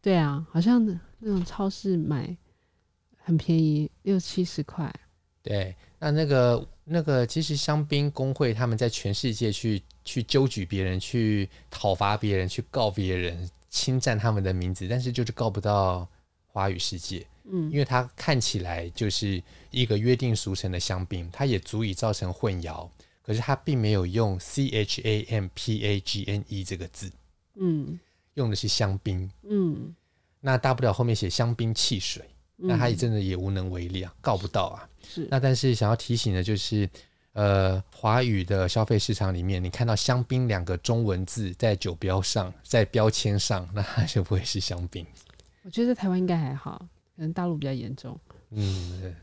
对啊，好像那种超市买很便宜，六七十块。对，那那个那个，其实香槟工会他们在全世界去去纠举别人，去讨伐别人，去告别人，侵占他们的名字，但是就是告不到华语世界，嗯，因为它看起来就是一个约定俗成的香槟，它也足以造成混淆，可是它并没有用 C H A M P A G N E 这个字，嗯，用的是香槟，嗯，那大不了后面写香槟汽水，嗯。那他也真的也无能为力啊，告不到啊。是。那但是想要提醒的就是，呃，华语的消费市场里面，你看到香槟两个中文字在酒标上，在标签上，那它就不会是香槟。我觉得在台湾应该还好，可能大陆比较严重。嗯，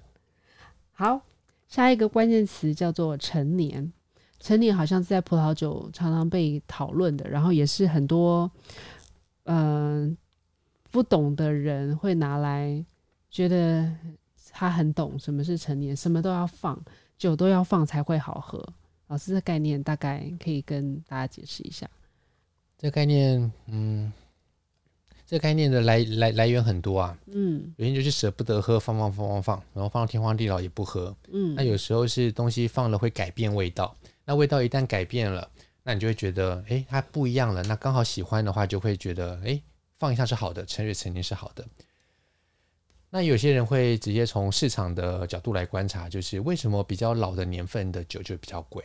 好，下一个关键词叫做陈年。陈年好像是在葡萄酒常常被讨论的，然后也是很多嗯、呃、不懂的人会拿来觉得他很懂什么是陈年，什么都要放，酒都要放才会好喝。老师的概念大概可以跟大家解释一下。这个概念，嗯，这个概念的来来来源很多啊。嗯原因就是舍不得喝，放放放放放，然后放到天荒地老也不喝。嗯，那有时候是东西放了会改变味道，那味道一旦改变了，那你就会觉得，哎，它不一样了。那刚好喜欢的话，就会觉得，哎，放一下是好的，陈月陈年是好的。那有些人会直接从市场的角度来观察，就是为什么比较老的年份的酒就比较贵？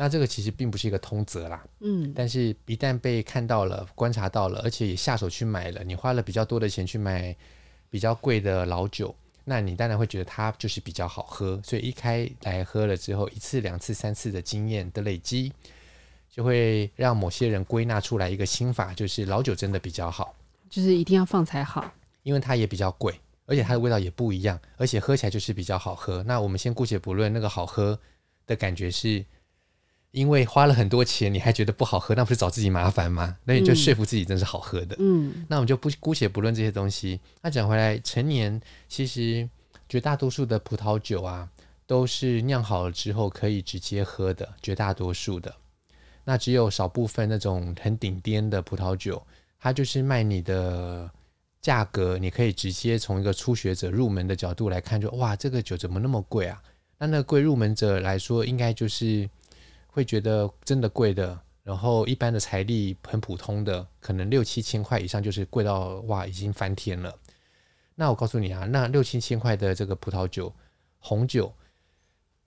那这个其实并不是一个通则啦。嗯，但是一旦被看到了、观察到了，而且也下手去买了，你花了比较多的钱去买比较贵的老酒，那你当然会觉得它就是比较好喝。所以一开来喝了之后，一次、两次、三次的经验的累积，就会让某些人归纳出来一个心法，就是老酒真的比较好，就是一定要放才好。因为它也比较贵。而且它的味道也不一样，而且喝起来就是比较好喝。那我们先姑且不论那个好喝的感觉，是因为花了很多钱，你还觉得不好喝，那不是找自己麻烦吗？那你就说服自己真是好喝的。嗯，那我们就不姑且不论这些东西。那讲回来，成年其实绝大多数的葡萄酒啊，都是酿好了之后可以直接喝的，绝大多数的。那只有少部分那种很顶尖的葡萄酒，它就是卖你的价格，你可以直接从一个初学者入门的角度来看就，就哇，这个酒怎么那么贵啊？那那贵入门者来说，应该就是会觉得真的贵的。然后一般的财力很普通的，可能六七千块以上就是贵到哇，已经翻天了。那我告诉你啊，那六七千块的这个葡萄酒、红酒，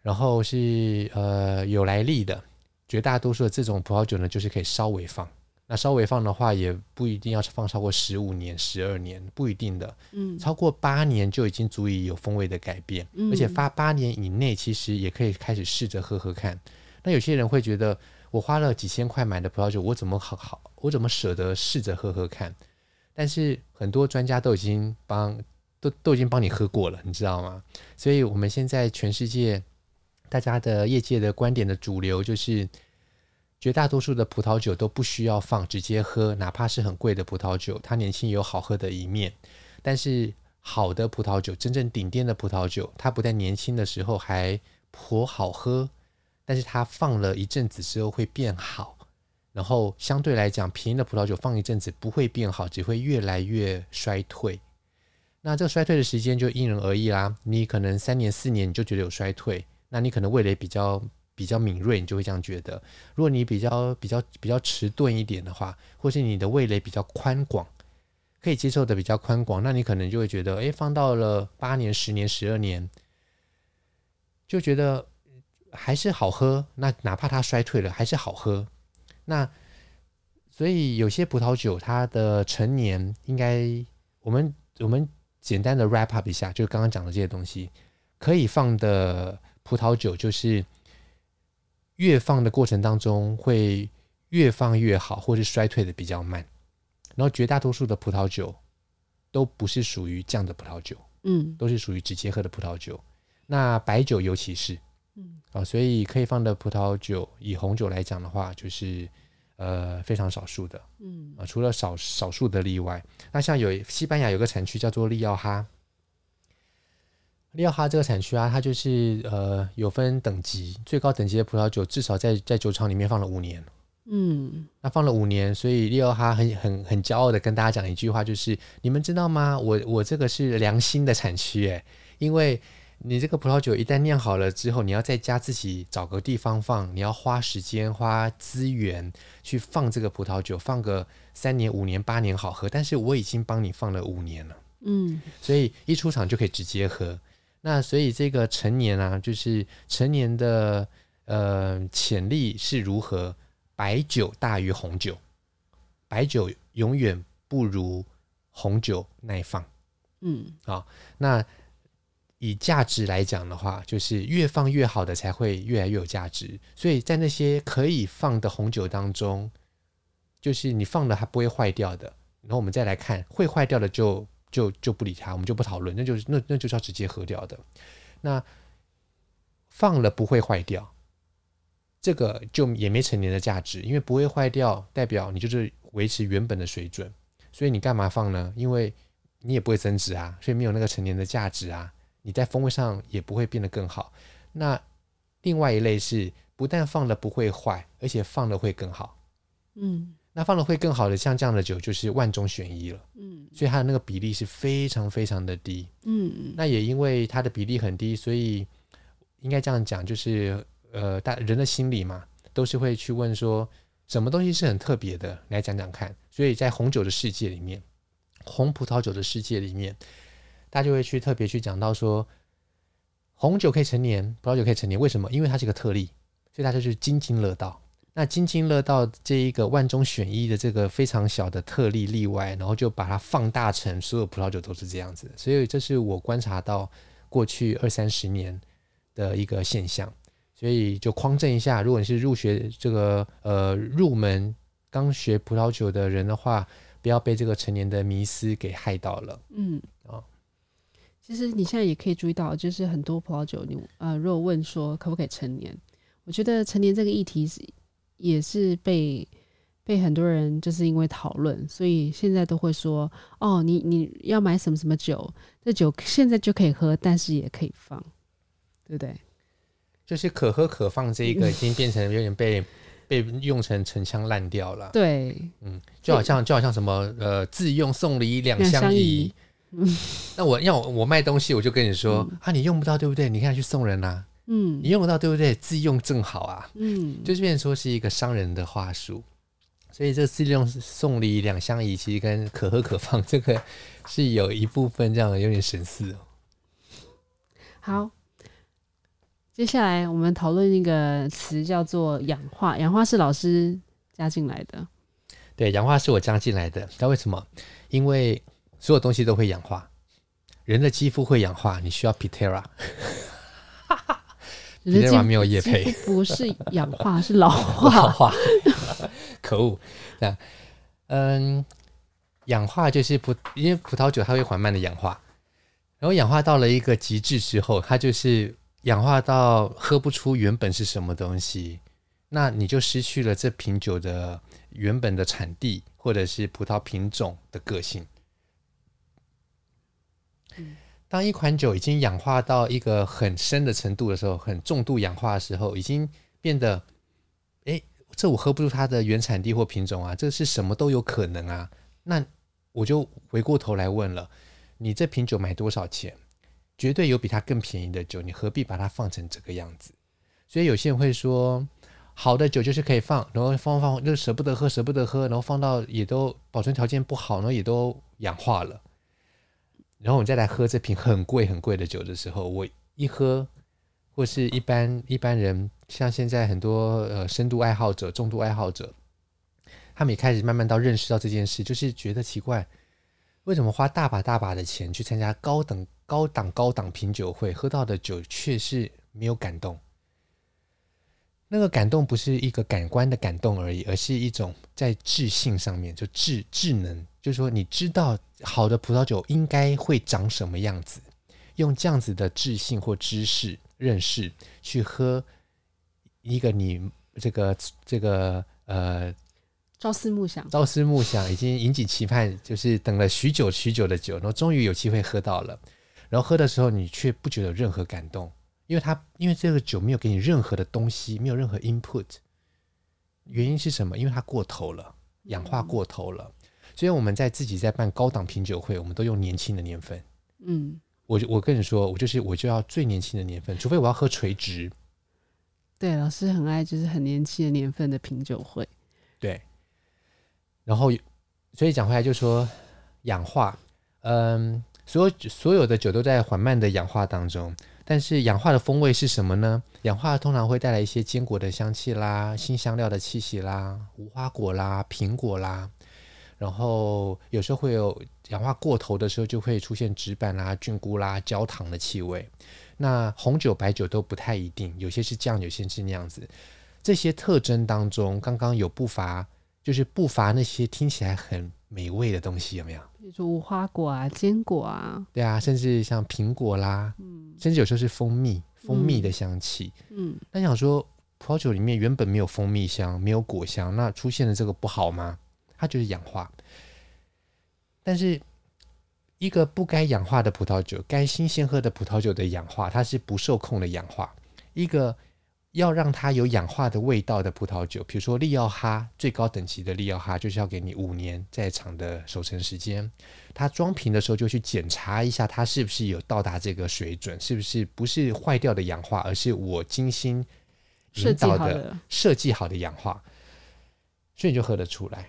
然后是呃有来历的，绝大多数的这种葡萄酒呢，就是可以稍微放。那稍微放的话，也不一定要放超过十五年、十二年，不一定的。嗯，超过八年就已经足以有风味的改变。嗯，而且发八年以内，其实也可以开始试着喝喝看。那有些人会觉得。我花了几千块买的葡萄酒，我怎么好好，我怎么舍得试着喝喝看？但是很多专家都已经帮，都都已经帮你喝过了，你知道吗？所以我们现在全世界大家的业界的观点的主流就是，绝大多数的葡萄酒都不需要放，直接喝，哪怕是很贵的葡萄酒，它年轻有好喝的一面。但是好的葡萄酒，真正顶尖的葡萄酒，它不但年轻的时候还颇好喝。但是它放了一阵子之后会变好，然后相对来讲，便宜的葡萄酒放一阵子不会变好，只会越来越衰退。那这个衰退的时间就因人而异啦。你可能三年四年你就觉得有衰退，那你可能味蕾比较比较敏锐，你就会这样觉得。如果你比较比较比较迟钝一点的话，或是你的味蕾比较宽广，可以接受的比较宽广，那你可能就会觉得，诶，放到了八年、十年、十二年，就觉得。还是好喝，那哪怕它衰退了，还是好喝。那所以有些葡萄酒，它的陈年应该，我们我们简单的 wrap up 一下，就是刚刚讲的这些东西，可以放的葡萄酒，就是越放的过程当中会越放越好，或是衰退的比较慢。然后绝大多数的葡萄酒都不是属于这样的葡萄酒，嗯，都是属于直接喝的葡萄酒。那白酒尤其是。嗯啊，所以可以放的葡萄酒，以红酒来讲的话，就是呃非常少数的，嗯啊，除了少少数的例外。那像有西班牙有个产区叫做利奥哈，利奥哈这个产区啊，它就是呃有分等级，最高等级的葡萄酒至少在在酒厂里面放了五年，嗯，那放了五年，所以利奥哈很很很骄傲的跟大家讲一句话，就是你们知道吗？我我这个是良心的产区，哎，因为。你这个葡萄酒一旦酿好了之后，你要在家自己找个地方放，你要花时间、花资源去放这个葡萄酒，放个三年、五年、八年好喝。但是我已经帮你放了五年了，嗯，所以一出厂就可以直接喝。那所以这个成年啊，就是成年的呃潜力是如何？白酒大于红酒，白酒永远不如红酒耐放。嗯，好，那。以价值来讲的话，就是越放越好的才会越来越有价值。所以在那些可以放的红酒当中，就是你放了还不会坏掉的。然后我们再来看会坏掉的就，就就不理它，我们就不讨论，那就是那那就是要直接喝掉的。那放了不会坏掉，这个就也没成年的价值，因为不会坏掉，代表你就是维持原本的水准。所以你干嘛放呢？因为你也不会增值啊，所以没有那个成年的价值啊。你在风味上也不会变得更好。那另外一类是不但放了不会坏，而且放了会更好。嗯，那放了会更好的，像这样的酒就是万中选一了。嗯，所以它的那个比例是非常非常的低。嗯，那也因为它的比例很低，所以应该这样讲，就是呃，大人的心理嘛，都是会去问说，什么东西是很特别的，来讲讲看。所以在红酒的世界里面，红葡萄酒的世界里面。大家就会去特别去讲到说，红酒可以成年，葡萄酒可以成年，为什么？因为它是个特例，所以大家就津津乐道。那津津乐道这一个万中选一的这个非常小的特例例外，然后就把它放大成所有葡萄酒都是这样子。所以这是我观察到过去二三十年的一个现象。所以就匡正一下，如果你是入学这个呃入门刚学葡萄酒的人的话，不要被这个成年的迷思给害到了。嗯。其实你现在也可以注意到，就是很多葡萄酒，你呃，如果问说可不可以成年，我觉得成年这个议题是也是被被很多人就是因为讨论，所以现在都会说哦，你你要买什么什么酒，这酒现在就可以喝，但是也可以放，对不对？就是可喝可放这一个已经变成有点被被用成陈腔烂调了。对，嗯，就好像就好像什么呃自用送礼两相宜。嗯，[laughs] 那我要我，我卖东西，我就跟你说、嗯、啊，你用不到对不对？你看去送人啊。嗯，你用得到对不对？自用正好啊。嗯，就是变成说是一个商人的话术。所以这自用送礼两相宜，其实跟可喝可放这个是有一部分这样有点神似哦。好。接下来我们讨论一个词叫做氧化，氧化是老师加进来的。对，氧化是我加进来的。知道为什么？因为所有东西都会氧化，人的肌肤会氧化，你需要 Pitera。[laughs] Pitera 没有叶配，不是氧化，是老化。[laughs] 老化，[laughs] 可恶！那嗯，氧化就是葡，因为葡萄酒它会缓慢的氧化，然后氧化到了一个极致之后，它就是。氧化到喝不出原本是什么东西，那你就失去了这瓶酒的原本的产地或者是葡萄品种的个性。当一款酒已经氧化到一个很深的程度的时候，很重度氧化的时候，已经变得，哎，这我喝不出它的原产地或品种啊，这是什么都有可能啊。那我就回过头来问了，你这瓶酒买多少钱？绝对有比它更便宜的酒，你何必把它放成这个样子？所以有些人会说，好的酒就是可以放，然后放放就舍不得喝，舍不得喝，然后放到也都保存条件不好，然后也都氧化了。然后我们再来喝这瓶很贵很贵的酒的时候，我一喝，或是一般一般人，像现在很多呃深度爱好者、重度爱好者，他们也开始慢慢到认识到这件事，就是觉得奇怪，为什么花大把大把的钱去参加高等。高档高档品酒会喝到的酒却是没有感动，那个感动不是一个感官的感动而已，而是一种在智性上面就智智能，就是说你知道好的葡萄酒应该会长什么样子，用这样子的智性或知识认识去喝一个你这个这个呃。朝思暮想，朝思暮想，已经引颈期盼，就是等了许久许久的酒，然后终于有机会喝到了。然后喝的时候，你却不觉得有任何感动，因为它因为这个酒没有给你任何的东西，没有任何 input。原因是什么？因为它过头了，氧化过头了。所以我们在自己在办高档品酒会，我们都用年轻的年份。嗯，我我跟你说，我就是我就要最年轻的年份，除非我要喝垂直。对，老师很爱就是很年轻的年份的品酒会。对。然后，所以讲回来就说氧化，嗯。所有所有的酒都在缓慢的氧化当中，但是氧化的风味是什么呢？氧化通常会带来一些坚果的香气啦、新香料的气息啦、无花果啦、苹果啦，然后有时候会有氧化过头的时候，就会出现纸板啦、菌菇啦、焦糖的气味。那红酒、白酒都不太一定，有些是这样，有些是那样子。这些特征当中，刚刚有不乏，就是不乏那些听起来很美味的东西，有没有？比如说无花果啊，坚果啊，对啊，甚至像苹果啦，嗯，甚至有时候是蜂蜜，蜂蜜的香气，嗯，那想说葡萄酒里面原本没有蜂蜜香，没有果香，那出现了这个不好吗？它就是氧化。但是一个不该氧化的葡萄酒，该新鲜喝的葡萄酒的氧化，它是不受控的氧化。一个要让它有氧化的味道的葡萄酒，比如说利奥哈最高等级的利奥哈，就是要给你五年在场的守成时间。它装瓶的时候就去检查一下，它是不是有到达这个水准，是不是不是坏掉的氧化，而是我精心引导的设计好的氧化，所以你就喝得出来。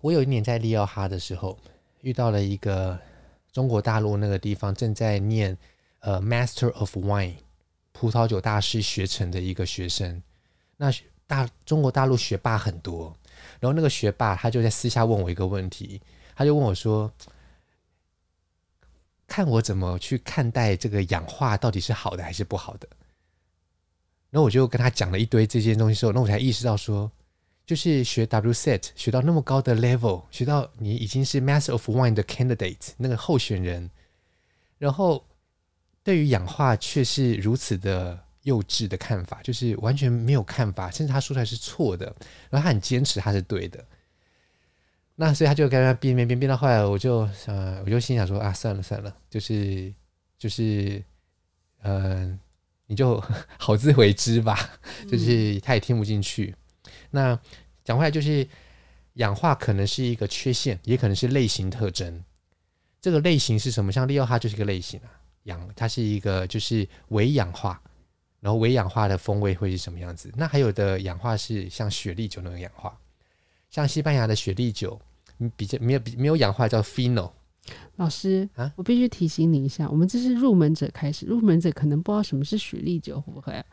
我有一年在利奥哈的时候，遇到了一个中国大陆那个地方正在念呃 Master of Wine。葡萄酒大师学成的一个学生，那大中国大陆学霸很多，然后那个学霸他就在私下问我一个问题，他就问我说：“看我怎么去看待这个氧化到底是好的还是不好的？”然后我就跟他讲了一堆这些东西之后，那我才意识到说，就是学 WSET 学到那么高的 level，学到你已经是 Master of Wine 的 candidate 那个候选人，然后。对于氧化却是如此的幼稚的看法，就是完全没有看法，甚至他说出来是错的，然后他很坚持他是对的。那所以他就跟他变变变变到后来，我就呃，我就心想说啊，算了算了，就是就是嗯、呃，你就 [laughs] 好自为之吧，就是他也听不进去。嗯、那讲回来，就是氧化可能是一个缺陷，也可能是类型特征。这个类型是什么？像利奥哈就是一个类型啊，氧它是一个就是微氧化，然后微氧化的风味会是什么样子？那还有的氧化是像雪莉酒那种氧化，像西班牙的雪莉酒，比较没有没有氧化叫 Fino。老师啊，我必须提醒你一下，我们这是入门者开始，入门者可能不知道什么是雪莉酒，会不会？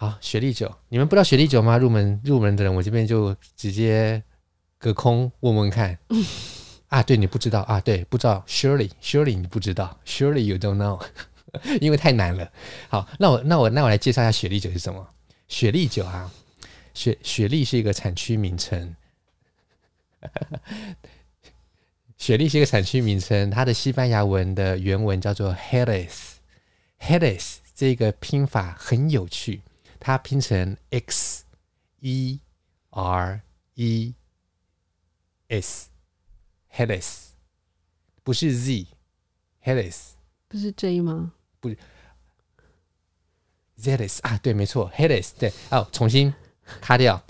好，雪莉酒，你们不知道雪莉酒吗？入门入门的人，我这边就直接隔空问问看。[laughs] 啊，对，你不知道啊，对，不知道，Surely，Surely 你不知道，Surely you don't know，[laughs] 因为太难了。好，那我那我那我来介绍一下雪莉酒是什么？雪莉酒啊，雪雪莉是一个产区名称。[laughs] 雪莉是一个产区名称，它的西班牙文的原文叫做 Jerez。Jerez 这个拼法很有趣，它拼成 X E R E S。Jerez 不是 Z，Jerez 不是 J 吗？不是 Zelis 啊，对，没错，Jerez 对，哦，重新卡掉。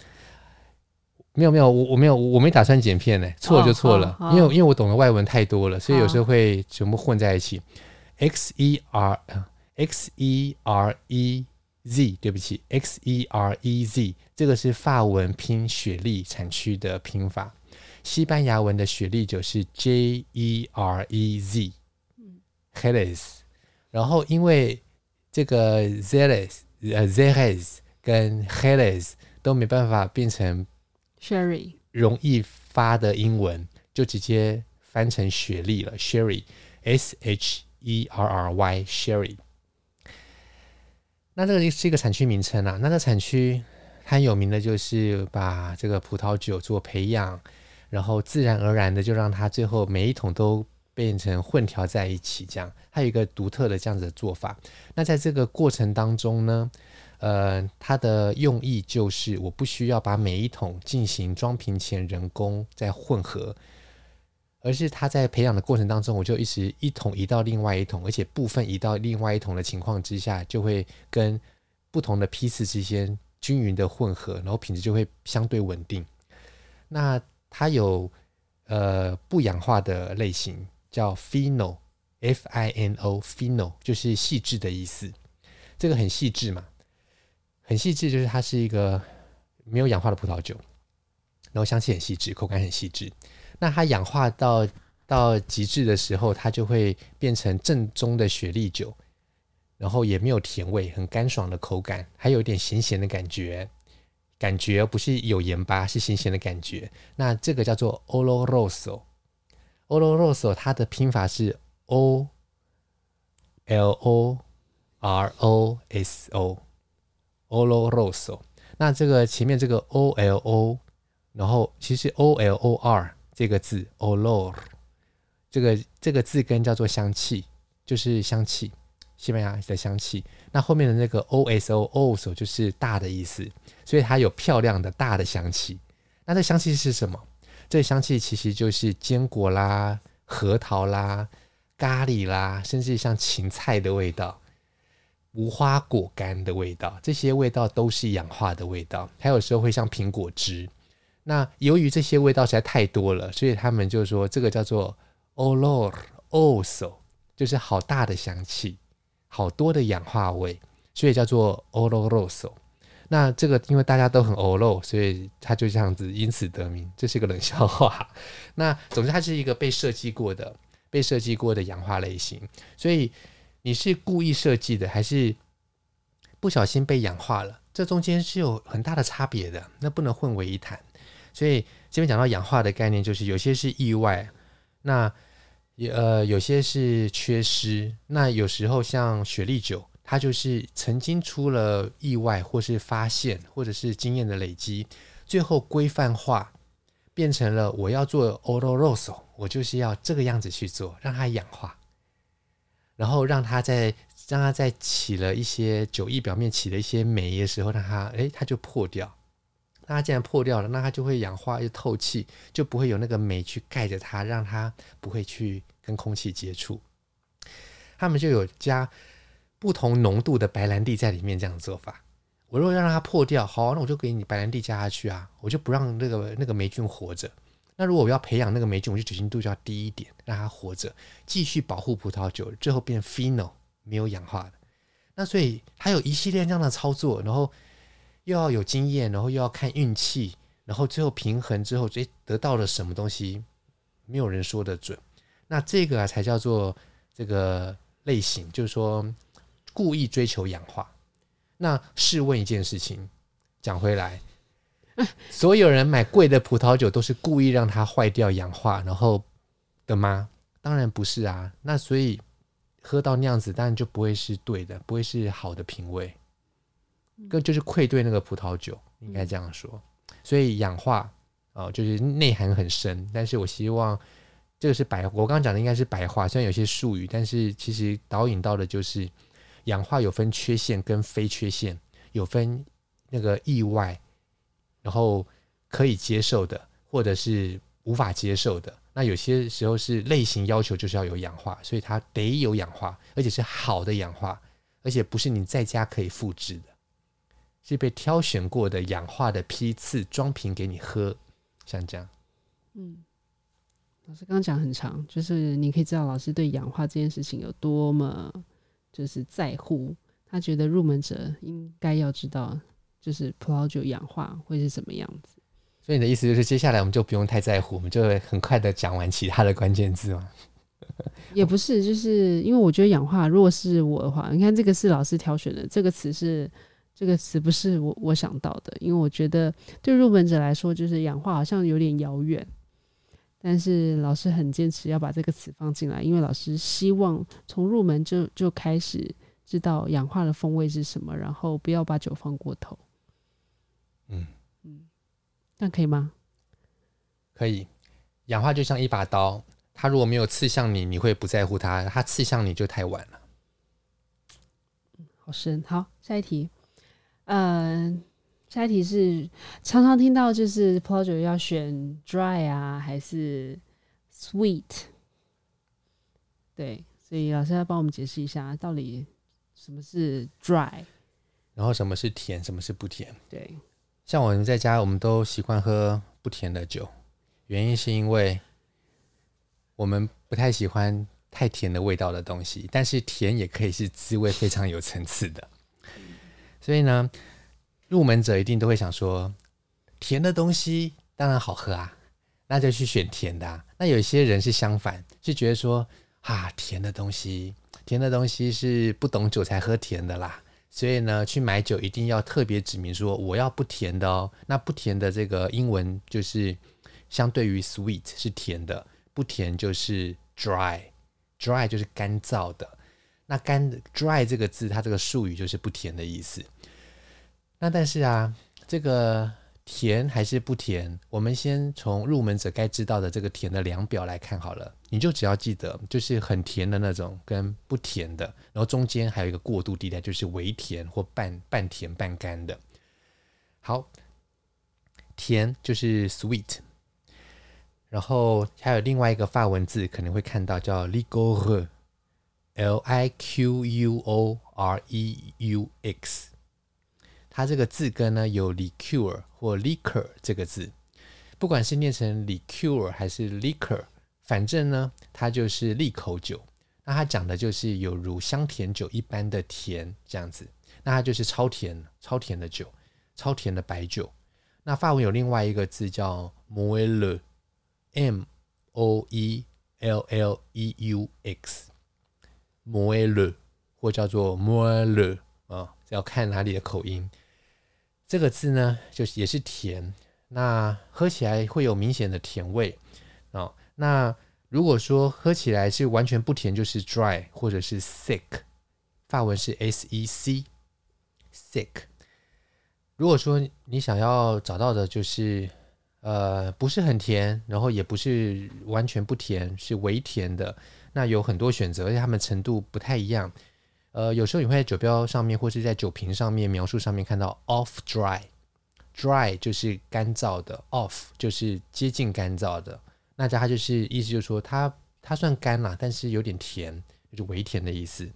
没有没有，我我没有，我没打算剪片呢，错就错了，哦、因为因为我懂得外文太多了，所以有时候会全部混在一起。X E R X E R E Z，对不起，X E R E Z，这个是法文拼雪莉产区的拼法，西班牙文的雪莉酒是 J E R E Z，嗯，Jerez 然后因为这个 Jerez 呃 Jerez 跟 Jerez 都没办法变成。Sherry 容易发的英文就直接翻成雪莉了，Sherry，S H E R R Y，Sherry。那这个是一个产区名称啊。那个产区它有名的就是把这个葡萄酒做培养，然后自然而然的就让它最后每一桶都变成混调在一起，这样它有一个独特的这样子的做法。那在这个过程当中呢，呃，它的用意就是，我不需要把每一桶进行装瓶前人工再混合，而是它在培养的过程当中，我就一直一桶移到另外一桶，而且部分移到另外一桶的情况之下，就会跟不同的批次之间均匀的混合，然后品质就会相对稳定。那它有呃不氧化的类型，叫 Fino，F-I-N-O，Fino 就是细致的意思，这个很细致嘛。很细致，就是它是一个没有氧化的葡萄酒，然后香气很细致，口感很细致。那它氧化到到极致的时候，它就会变成正宗的雪莉酒，然后也没有甜味，很干爽的口感，还有一点咸咸的感觉，感觉不是有盐巴，是咸咸的感觉。那这个叫做 Oloroso，Oloroso 它的拼法是 O L O R O S O。Oloroso，那这个前面这个 O L O，然后其实 O L O R 这个字 Olor，这个这个字根叫做香气，就是香气，西班牙的香气。那后面的那个 O S O Oso 就是大的意思，所以它有漂亮的大的香气。那这香气是什么？这香气其实就是坚果啦、核桃啦、咖喱啦，甚至像芹菜的味道。无花果干的味道，这些味道都是氧化的味道，还有时候会像苹果汁。那由于这些味道实在太多了，所以他们就说这个叫做 oloroso，就是好大的香气，好多的氧化味，所以叫做 oloroso。那这个因为大家都很 olo，所以它就这样子因此得名，这是一个冷笑话。[laughs] 那总之它是一个被设计过的、被设计过的氧化类型，所以。你是故意设计的，还是不小心被氧化了？这中间是有很大的差别的，那不能混为一谈。所以这边讲到氧化的概念，就是有些是意外，那也呃有些是缺失。那有时候像雪莉酒，它就是曾经出了意外，或是发现，或者是经验的累积，最后规范化变成了我要做 Oloroso，我就是要这个样子去做，让它氧化。然后让它在让它在起了一些酒液表面起了一些霉的时候，让它诶，它就破掉。那它既然破掉了，那它就会氧化又透气，就不会有那个霉去盖着它，让它不会去跟空气接触。他们就有加不同浓度的白兰地在里面这样的做法。我如果要让它破掉，好，那我就给你白兰地加下去啊，我就不让那个那个霉菌活着。那如果我要培养那个霉菌，我就酒精度就要低一点，让它活着，继续保护葡萄酒，最后变 fino 没有氧化的。那所以它有一系列这样的操作，然后又要有经验，然后又要看运气，然后最后平衡之后，最，得到了什么东西，没有人说得准。那这个啊才叫做这个类型，就是说故意追求氧化。那试问一件事情，讲回来，[laughs] 所有人买贵的葡萄酒都是故意让它坏掉、氧化，然后的吗？当然不是啊。那所以喝到那样子，当然就不会是对的，不会是好的品味，更就是愧对那个葡萄酒，应该这样说。所以氧化哦，就是内涵很深。但是我希望这个是白，我刚刚讲的应该是白话，虽然有些术语，但是其实导引到的就是。氧化有分缺陷跟非缺陷，有分那个意外，然后可以接受的，或者是无法接受的。那有些时候是类型要求就是要有氧化，所以它得有氧化，而且是好的氧化，而且不是你在家可以复制的，是被挑选过的氧化的批次装瓶给你喝，像这样。嗯，老师刚刚讲很长，就是你可以知道老师对氧化这件事情有多么。就是在乎，他觉得入门者应该要知道，就是葡萄酒氧化会是什么样子。所以你的意思就是，接下来我们就不用太在乎，我们就会很快的讲完其他的关键字吗？[laughs] 也不是，就是因为我觉得氧化，如果是我的话，你看这个是老师挑选的，这个词是这个词不是我我想到的，因为我觉得对入门者来说，就是氧化好像有点遥远。但是老师很坚持要把这个词放进来，因为老师希望从入门就就开始知道氧化的风味是什么，然后不要把酒放过头。嗯嗯，那可以吗？可以，氧化就像一把刀，它如果没有刺向你，你会不在乎它；它刺向你就太晚了。好深。好，下一题。嗯、呃。下一题是常常听到，就是葡萄酒要选 dry 啊，还是 sweet？对，所以老师要帮我们解释一下，到底什么是 dry，然后什么是甜，什么是不甜？对，像我们在家，我们都习惯喝不甜的酒，原因是因为我们不太喜欢太甜的味道的东西，但是甜也可以是滋味非常有层次的，所以呢。入门者一定都会想说，甜的东西当然好喝啊，那就去选甜的啊。那有些人是相反，是觉得说啊，甜的东西，甜的东西是不懂酒才喝甜的啦。所以呢，去买酒一定要特别指明说我要不甜的哦。那不甜的这个英文就是相对于 sweet 是甜的，不甜就是 dry，dry 就是干燥的。那干 dry 这个字，它这个术语就是不甜的意思。那但是啊，这个甜还是不甜？我们先从入门者该知道的这个甜的量表来看好了。你就只要记得，就是很甜的那种跟不甜的，然后中间还有一个过渡地带，就是微甜或半半甜半干的。好，甜就是 sweet，然后还有另外一个法文字可能会看到叫 liquor，l i q U O R E U X。它这个字根呢，有 liqueur 或 liquor 这个字，不管是念成 liqueur 还是 liquor，反正呢，它就是利口酒。那它讲的就是有如香甜酒一般的甜这样子，那它就是超甜、超甜的酒，超甜的白酒。那法文有另外一个字叫 moelleux，M O E L L E U X，moelleux 或叫做 moelleux 啊，要看哪里的口音。这个字呢，就是也是甜，那喝起来会有明显的甜味哦。那如果说喝起来是完全不甜，就是 dry 或者是 sick，发文是 s-e-c，sick。如果说你想要找到的就是呃不是很甜，然后也不是完全不甜，是微甜的，那有很多选择，而且它们程度不太一样。呃，有时候你会在酒标上面或是在酒瓶上面描述上面看到 off dry，dry 就是干燥的，off 就是接近干燥的。那它就是意思就是说它它算干啦，但是有点甜，就是微甜的意思。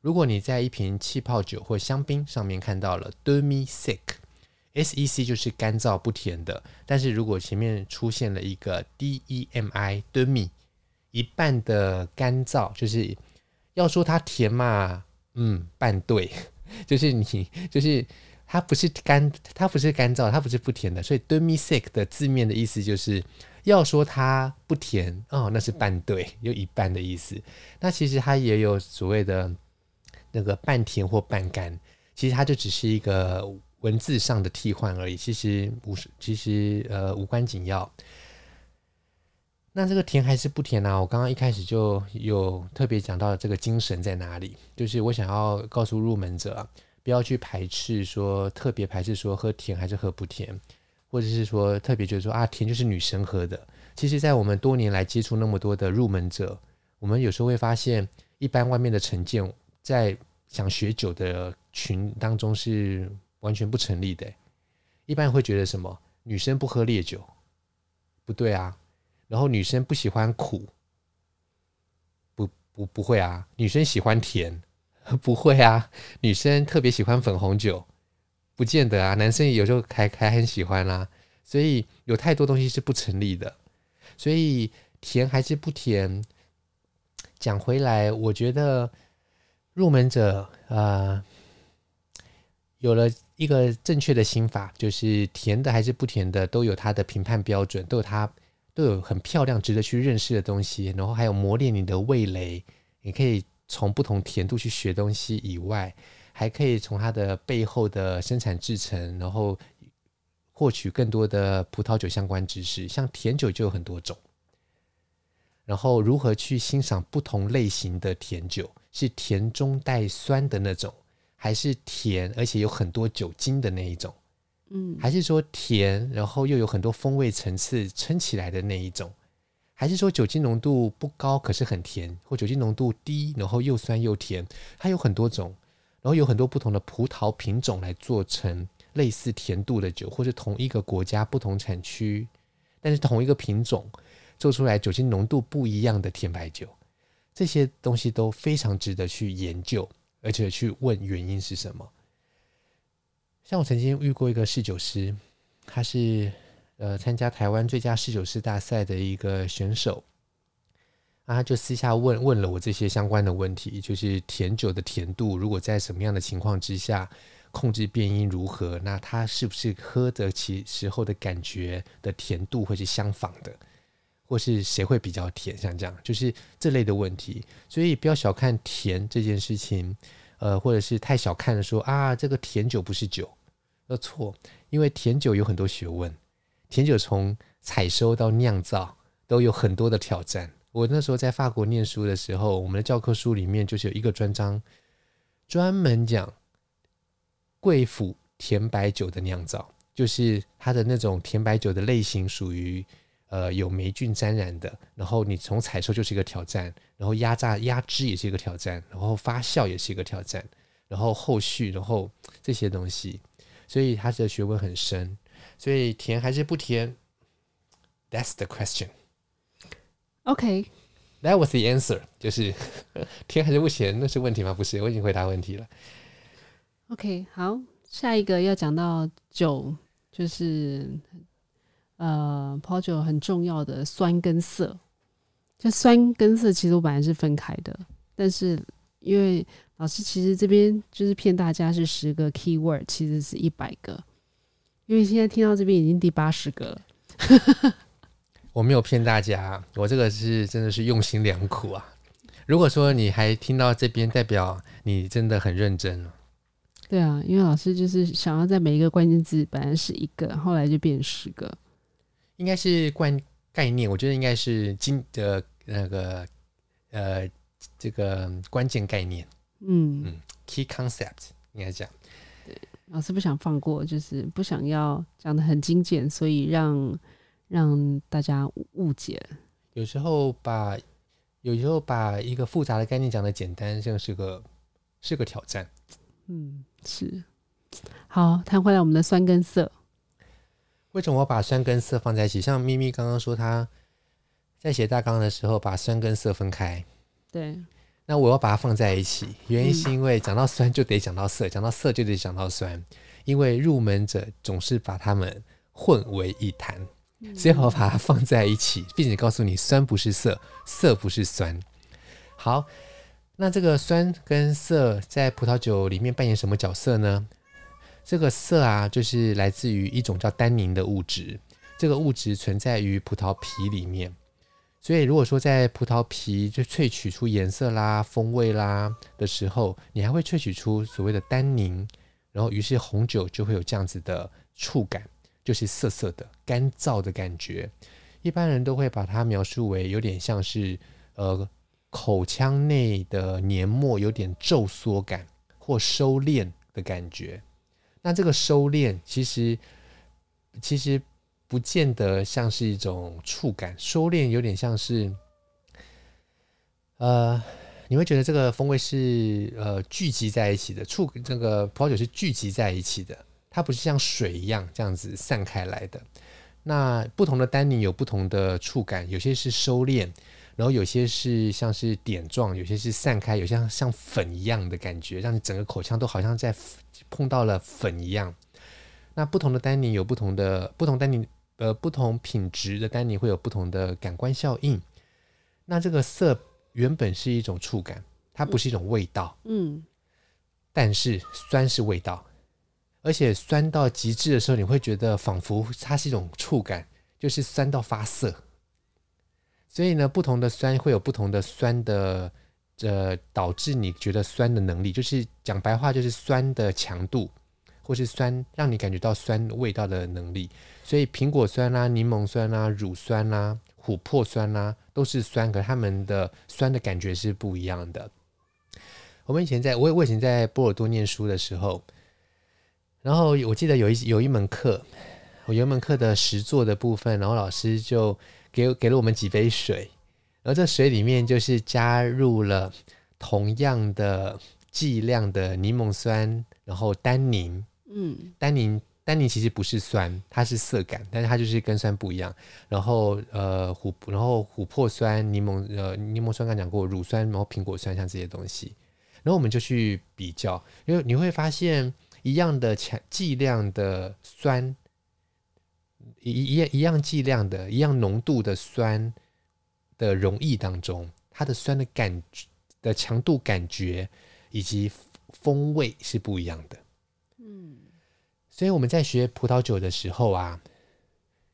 如果你在一瓶气泡酒或香槟上面看到了 demi sec，S E C 就是干燥不甜的，但是如果前面出现了一个 D E M I demi，一半的干燥，就是要说它甜嘛，嗯，半对，[laughs] 就是你就是它不是干，它不是干燥，它不是不甜的，所以 demi sec 的字面的意思就是。要说它不甜哦，那是半对，有一半的意思。那其实它也有所谓的那个半甜或半干，其实它就只是一个文字上的替换而已。其实无，其实呃无关紧要。那这个甜还是不甜呢？啊？我刚刚一开始就有特别讲到这个精神在哪里，就是我想要告诉入门者，不要去排斥说特别排斥说喝甜还是喝不甜。或者是说特别觉得说啊，甜就是女生喝的。其实，在我们多年来接触那么多的入门者，我们有时候会发现，一般外面的成见，在想学酒的群当中是完全不成立的。一般会觉得什么？女生不喝烈酒，不对啊。然后女生不喜欢苦，不不不会啊。女生喜欢甜，[laughs] 不会啊。女生特别喜欢粉红酒。不见得啊，男生有时候还还很喜欢啦、啊，所以有太多东西是不成立的。所以甜还是不甜，讲回来，我觉得入门者啊、有了一个正确的心法，就是甜的还是不甜的，都有它的评判标准，都有它都有很漂亮、值得去认识的东西，然后还有磨练你的味蕾，你可以从不同甜度去学东西以外。还可以从它的背后的生产制程，然后获取更多的葡萄酒相关知识。像甜酒就有很多种，然后如何去欣赏不同类型的甜酒，是甜中带酸的那种，还是甜而且有很多酒精的那一种？嗯，还是说甜然后又有很多风味层次撑起来的那一种？还是说酒精浓度不高可是很甜，或酒精浓度低然后又酸又甜？它有很多种。然后有很多不同的葡萄品种来做成类似甜度的酒，或是同一个国家不同产区，但是同一个品种做出来酒精浓度不一样的甜白酒，这些东西都非常值得去研究，而且去问原因是什么。像我曾经遇过一个侍酒师，他是呃参加台湾最佳侍酒师大赛的一个选手。啊，他就私下问问了我这些相关的问题，就是甜酒的甜度，如果在什么样的情况之下控制变音如何？那他是不是喝得起时候的感觉的甜度会是相仿的，或是谁会比较甜？像这样，就是这类的问题。所以不要小看甜这件事情，呃，或者是太小看了说啊，这个甜酒不是酒，那错，因为甜酒有很多学问，甜酒从采收到酿造都有很多的挑战。我那时候在法国念书的时候，我们的教科书里面就是有一个专章，专门讲贵腐甜白酒的酿造，就是它的那种甜白酒的类型属于呃有霉菌沾染的，然后你从采收就是一个挑战，然后压榨压汁也是一个挑战，然后发酵也是一个挑战，然后后续然后这些东西，所以他的学问很深，所以甜还是不甜？That's the question. OK，that was the answer，就是 [laughs] 甜还是不甜，那是问题吗？不是，我已经回答问题了。OK，好，下一个要讲到酒，就是呃，葡萄酒很重要的酸跟涩。就酸跟涩其实我本来是分开的，但是因为老师其实这边就是骗大家是十个 keyword，其实是一百个，因为现在听到这边已经第八十个了。[laughs] 我没有骗大家，我这个是真的是用心良苦啊！如果说你还听到这边，代表你真的很认真。对啊，因为老师就是想要在每一个关键字本来是一个，后来就变十个。应该是关概念，我觉得应该是经的那个呃这个关键概念。嗯嗯，key concept 应该讲。对，老师不想放过，就是不想要讲的很精简，所以让。让大家误解，有时候把有时候把一个复杂的概念讲的简单，像是个是个挑战。嗯，是。好，谈回来我们的酸跟涩。为什么我把酸跟涩放在一起？像咪咪刚刚说，他在写大纲的时候把酸跟涩分开。对。那我要把它放在一起，原因是因为讲到酸就得讲到涩，讲到涩就得讲到酸，因为入门者总是把它们混为一谈，所以我把它放在一起，并且告诉你酸不是涩，涩不是酸。好，那这个酸跟涩在葡萄酒里面扮演什么角色呢？这个涩啊，就是来自于一种叫单宁的物质，这个物质存在于葡萄皮里面。所以，如果说在葡萄皮就萃取出颜色啦、风味啦的时候，你还会萃取出所谓的单宁，然后于是红酒就会有这样子的触感，就是涩涩的、干燥的感觉。一般人都会把它描述为有点像是呃口腔内的黏膜有点皱缩感或收敛的感觉。那这个收敛其实其实。不见得像是一种触感，收敛有点像是，呃，你会觉得这个风味是呃聚集在一起的，触这个葡萄酒是聚集在一起的，它不是像水一样这样子散开来的。那不同的单宁有不同的触感，有些是收敛，然后有些是像是点状，有些是散开，有些像像粉一样的感觉，让你整个口腔都好像在碰到了粉一样。那不同的单宁有不同的不同单宁。呃，不同品质的丹宁会有不同的感官效应。那这个色原本是一种触感，它不是一种味道。嗯。但是酸是味道，而且酸到极致的时候，你会觉得仿佛它是一种触感，就是酸到发涩。所以呢，不同的酸会有不同的酸的，呃，导致你觉得酸的能力，就是讲白话，就是酸的强度。或是酸，让你感觉到酸味道的能力，所以苹果酸啦、啊、柠檬酸啦、啊、乳酸啦、啊、琥珀酸啦、啊，都是酸，可是它们的酸的感觉是不一样的。我们以前在，我我以前在波尔多念书的时候，然后我记得有一有一门课，我有一门课的实作的部分，然后老师就给给了我们几杯水，然后这水里面就是加入了同样的剂量的柠檬酸，然后单宁。嗯，单宁单宁其实不是酸，它是涩感，但是它就是跟酸不一样。然后呃琥然后琥珀酸、柠檬呃柠檬酸刚讲过，乳酸，然后苹果酸像这些东西，然后我们就去比较，因为你会发现一样的强剂量的酸，一一样一样剂量的一样浓度的酸的溶液当中，它的酸的感觉的强度感觉以及风味是不一样的。所以我们在学葡萄酒的时候啊，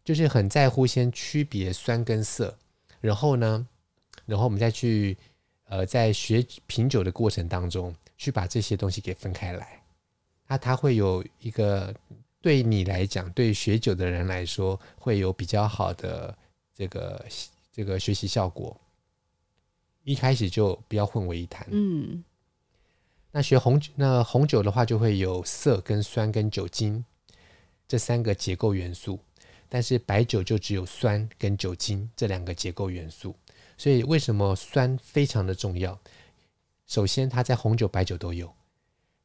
就是很在乎先区别酸跟涩，然后呢，然后我们再去呃，在学品酒的过程当中，去把这些东西给分开来。那它会有一个对你来讲，对学酒的人来说，会有比较好的这个这个学习效果。一开始就不要混为一谈。嗯。那学红酒，那红酒的话就会有色跟酸跟酒精这三个结构元素，但是白酒就只有酸跟酒精这两个结构元素。所以为什么酸非常的重要？首先，它在红酒、白酒都有。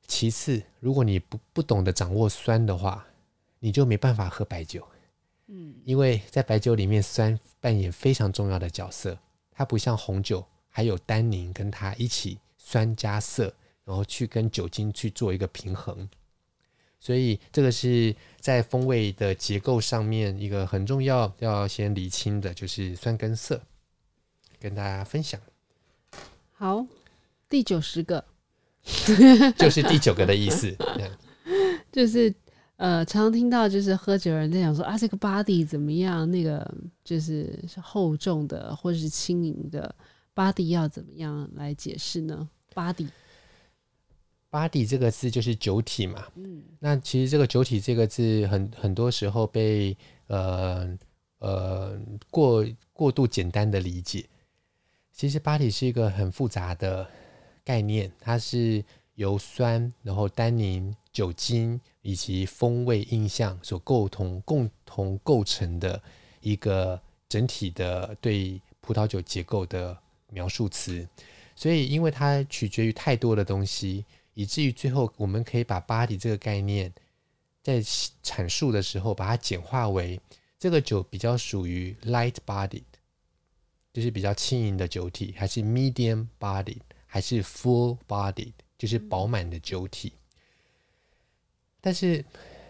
其次，如果你不不懂得掌握酸的话，你就没办法喝白酒。嗯，因为在白酒里面，酸扮演非常重要的角色。它不像红酒，还有单宁跟它一起酸加涩。然后去跟酒精去做一个平衡，所以这个是在风味的结构上面一个很重要要先理清的，就是酸跟涩，跟大家分享。好，第九十个，[laughs] 就是第九个的意思，就是呃，常常听到就是喝酒人在讲说啊，这个 body 怎么样？那个就是厚重的或者是轻盈的 body 要怎么样来解释呢？body。Body 这个字就是酒体嘛，嗯，那其实这个酒体这个字很很多时候被呃呃过过度简单的理解，其实 body 是一个很复杂的概念，它是由酸、然后单宁、酒精以及风味印象所共同共同构成的一个整体的对葡萄酒结构的描述词，所以因为它取决于太多的东西。以至于最后，我们可以把 body 这个概念在阐述的时候，把它简化为这个酒比较属于 light bodied，就是比较轻盈的酒体，还是 medium bodied，还是 full bodied，就是饱满的酒体。但是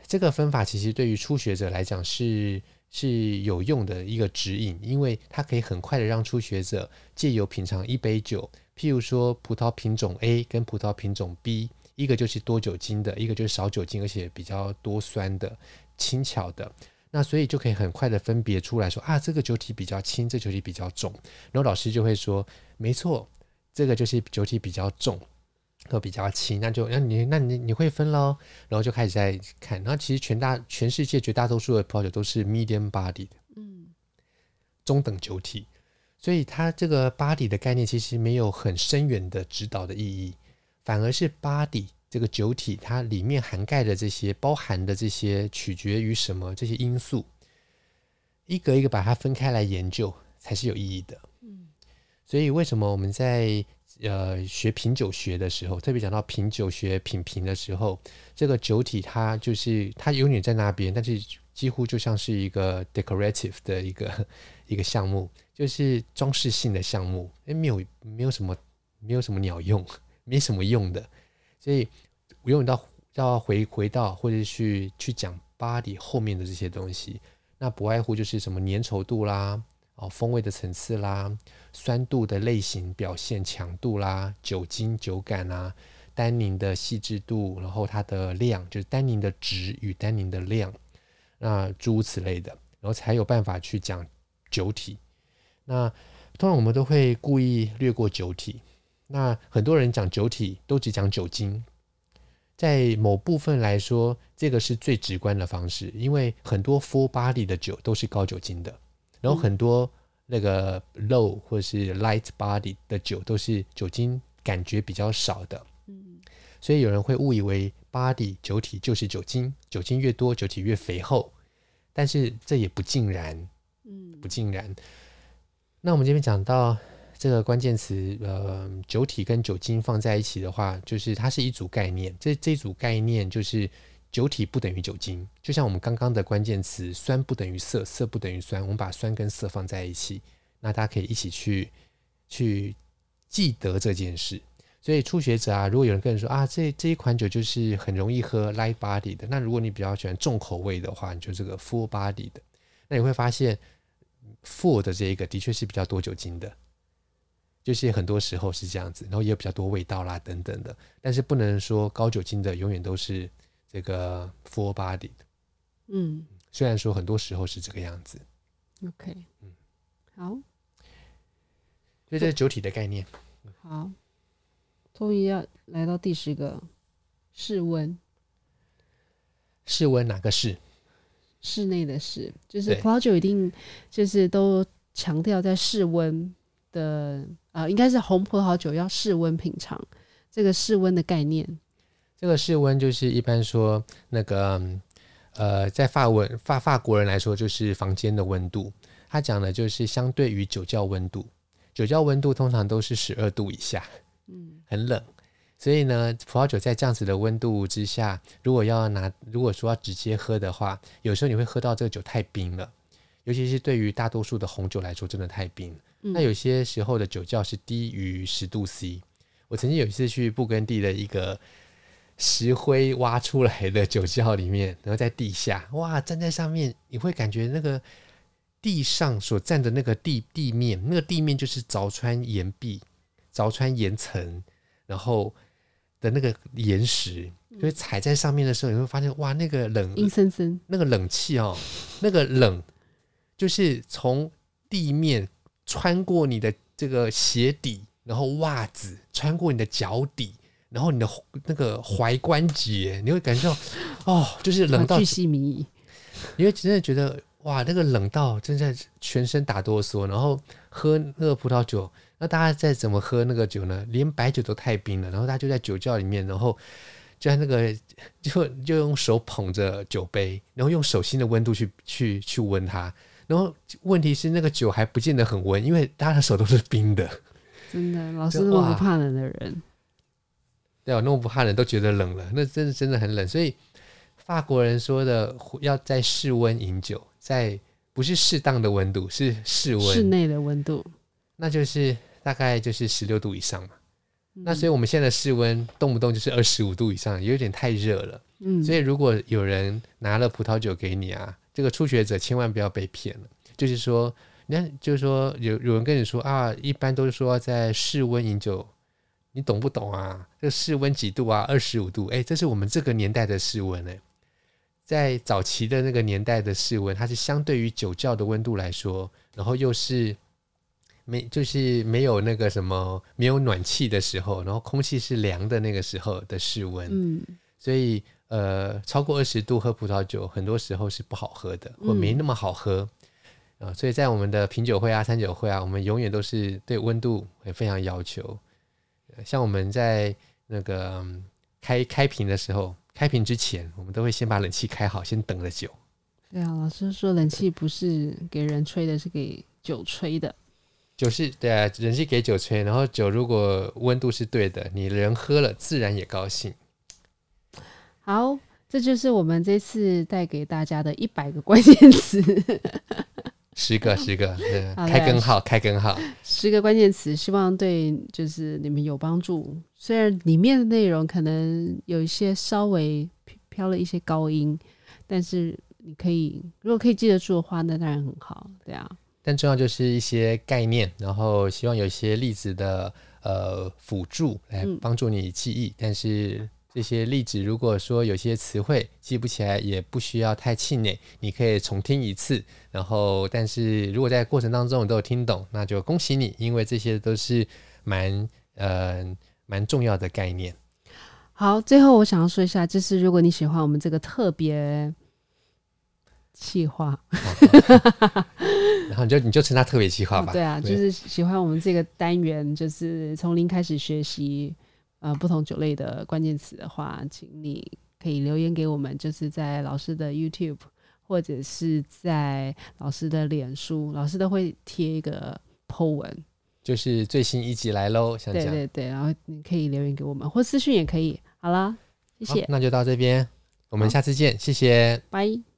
这个分法其实对于初学者来讲是是有用的一个指引，因为它可以很快的让初学者借由品尝一杯酒，譬如说葡萄品种 A 跟葡萄品种 B，一个就是多酒精的，一个就是少酒精而且比较多酸的、轻巧的，那所以就可以很快的分别出来说啊，这个酒体比较轻，这个酒体比较重，然后老师就会说，没错，这个就是酒体比较重。都比较轻，那就那你那你你会分喽，然后就开始在看。然后其实全大全世界绝大多数的葡萄酒都是 medium body 的，嗯，中等酒体，所以它这个 body 的概念其实没有很深远的指导的意义，反而是 body 这个酒体它里面涵盖的这些包含的这些取决于什么这些因素，一格一个把它分开来研究才是有意义的。嗯，所以为什么我们在呃，学品酒学的时候，特别讲到品酒学品评的时候，这个酒体它就是它永远在那边，但是几乎就像是一个 decorative 的一个 [laughs] 一个项目，就是装饰性的项目，诶，没有没有什么没有什么鸟用，没什么用的，所以我用到要回回到或者去去讲 body 后面的这些东西，那不外乎就是什么粘稠度啦。哦，风味的层次啦，酸度的类型表现强度啦，酒精酒感啊，单宁的细致度，然后它的量，就是单宁的值与单宁的量，那诸如此类的，然后才有办法去讲酒体。那通常我们都会故意略过酒体。那很多人讲酒体都只讲酒精，在某部分来说，这个是最直观的方式，因为很多 full body 的酒都是高酒精的。然后很多那个 low 或是 light body 的酒都是酒精感觉比较少的，嗯，所以有人会误以为 body 酒体就是酒精，酒精越多酒体越肥厚，但是这也不尽然，嗯，不尽然。那我们这边讲到这个关键词，呃，酒体跟酒精放在一起的话，就是它是一组概念，这这组概念就是。酒体不等于酒精，就像我们刚刚的关键词“酸不等于涩，涩不等于酸”，我们把酸跟涩放在一起，那大家可以一起去去记得这件事。所以初学者啊，如果有人跟你说啊，这这一款酒就是很容易喝 light body 的，那如果你比较喜欢重口味的话，你就这个 full body 的，那你会发现 full 的这一个的确是比较多酒精的，就是很多时候是这样子，然后也有比较多味道啦等等的，但是不能说高酒精的永远都是。这个 full body 嗯，虽然说很多时候是这个样子，OK，嗯，好，所以这是酒体的概念。好，终于要来到第十个室温。室温哪个室？室内的室，就是葡萄酒一定就是都强调在室温的，呃，应该是红葡萄酒要室温品尝，这个室温的概念。这个室温就是一般说那个呃，在法文法法国人来说，就是房间的温度。他讲的就是相对于酒窖温度，酒窖温度通常都是十二度以下，嗯，很冷。所以呢，葡萄酒在这样子的温度之下，如果要拿，如果说要直接喝的话，有时候你会喝到这个酒太冰了，尤其是对于大多数的红酒来说，真的太冰。嗯。那有些时候的酒窖是低于十度 C。我曾经有一次去布根地的一个。石灰挖出来的酒窖里面，然后在地下，哇，站在上面，你会感觉那个地上所站的那个地地面，那个地面就是凿穿岩壁、凿穿岩层，然后的那个岩石，所以踩在上面的时候，你会发现，哇，那个冷，阴森森，那个冷气哦，[laughs] 那个冷，就是从地面穿过你的这个鞋底，然后袜子穿过你的脚底。然后你的那个踝关节，你会感觉到哦，就是冷到巨细靡遗，因为真的觉得哇，那个冷到真的全身打哆嗦。然后喝那个葡萄酒，那大家再怎么喝那个酒呢？连白酒都太冰了。然后大家就在酒窖里面，然后就在那个 [laughs] 就就用手捧着酒杯，然后用手心的温度去去去温它。然后问题是那个酒还不见得很温，因为大家的手都是冰的。真的，老师那么不怕冷的人。对，那么不怕冷都觉得冷了，那真的真的很冷。所以法国人说的要在室温饮酒，在不是适当的温度，是室温，室内的温度，那就是大概就是十六度以上嘛。那所以我们现在的室温动不动就是二十五度以上，有点太热了。嗯，所以如果有人拿了葡萄酒给你啊，这个初学者千万不要被骗了。就是说，你看，就是说有有人跟你说啊，一般都是说在室温饮酒，你懂不懂啊？这个室温几度啊？二十五度，哎，这是我们这个年代的室温哎。在早期的那个年代的室温，它是相对于酒窖的温度来说，然后又是没就是没有那个什么没有暖气的时候，然后空气是凉的那个时候的室温，嗯，所以呃超过二十度喝葡萄酒，很多时候是不好喝的，或没那么好喝啊。所以在我们的品酒会啊、餐酒会啊，我们永远都是对温度会非常要求。像我们在那个开开瓶的时候。开瓶之前，我们都会先把冷气开好，先等着酒。对啊，老师说冷气不是给人吹的，是给酒吹的。酒是对啊，人是给酒吹，然后酒如果温度是对的，你人喝了自然也高兴。好，这就是我们这次带给大家的一百个关键词。十个，十个，[laughs] 对，开根号，开根号。十个关键词，希望对就是你们有帮助。虽然里面的内容可能有一些稍微飘了一些高音，但是你可以如果可以记得住的话，那当然很好，对啊。但重要就是一些概念，然后希望有一些例子的呃辅助来帮助你记忆，嗯、但是。这些例子，如果说有些词汇记不起来，也不需要太气馁，你可以重听一次。然后，但是如果在过程当中你都有听懂，那就恭喜你，因为这些都是蛮呃蛮重要的概念。好，最后我想要说一下，就是如果你喜欢我们这个特别企划，[laughs] 然后你就你就称它特别企划吧。对啊，就是喜欢我们这个单元，就是从零开始学习。呃，不同酒类的关键词的话，请你可以留言给我们，就是在老师的 YouTube 或者是在老师的脸书，老师都会贴一个 po 文，就是最新一集来喽。对对对，然后你可以留言给我们，或私讯也可以。好了，谢谢，那就到这边，我们下次见，谢谢，拜。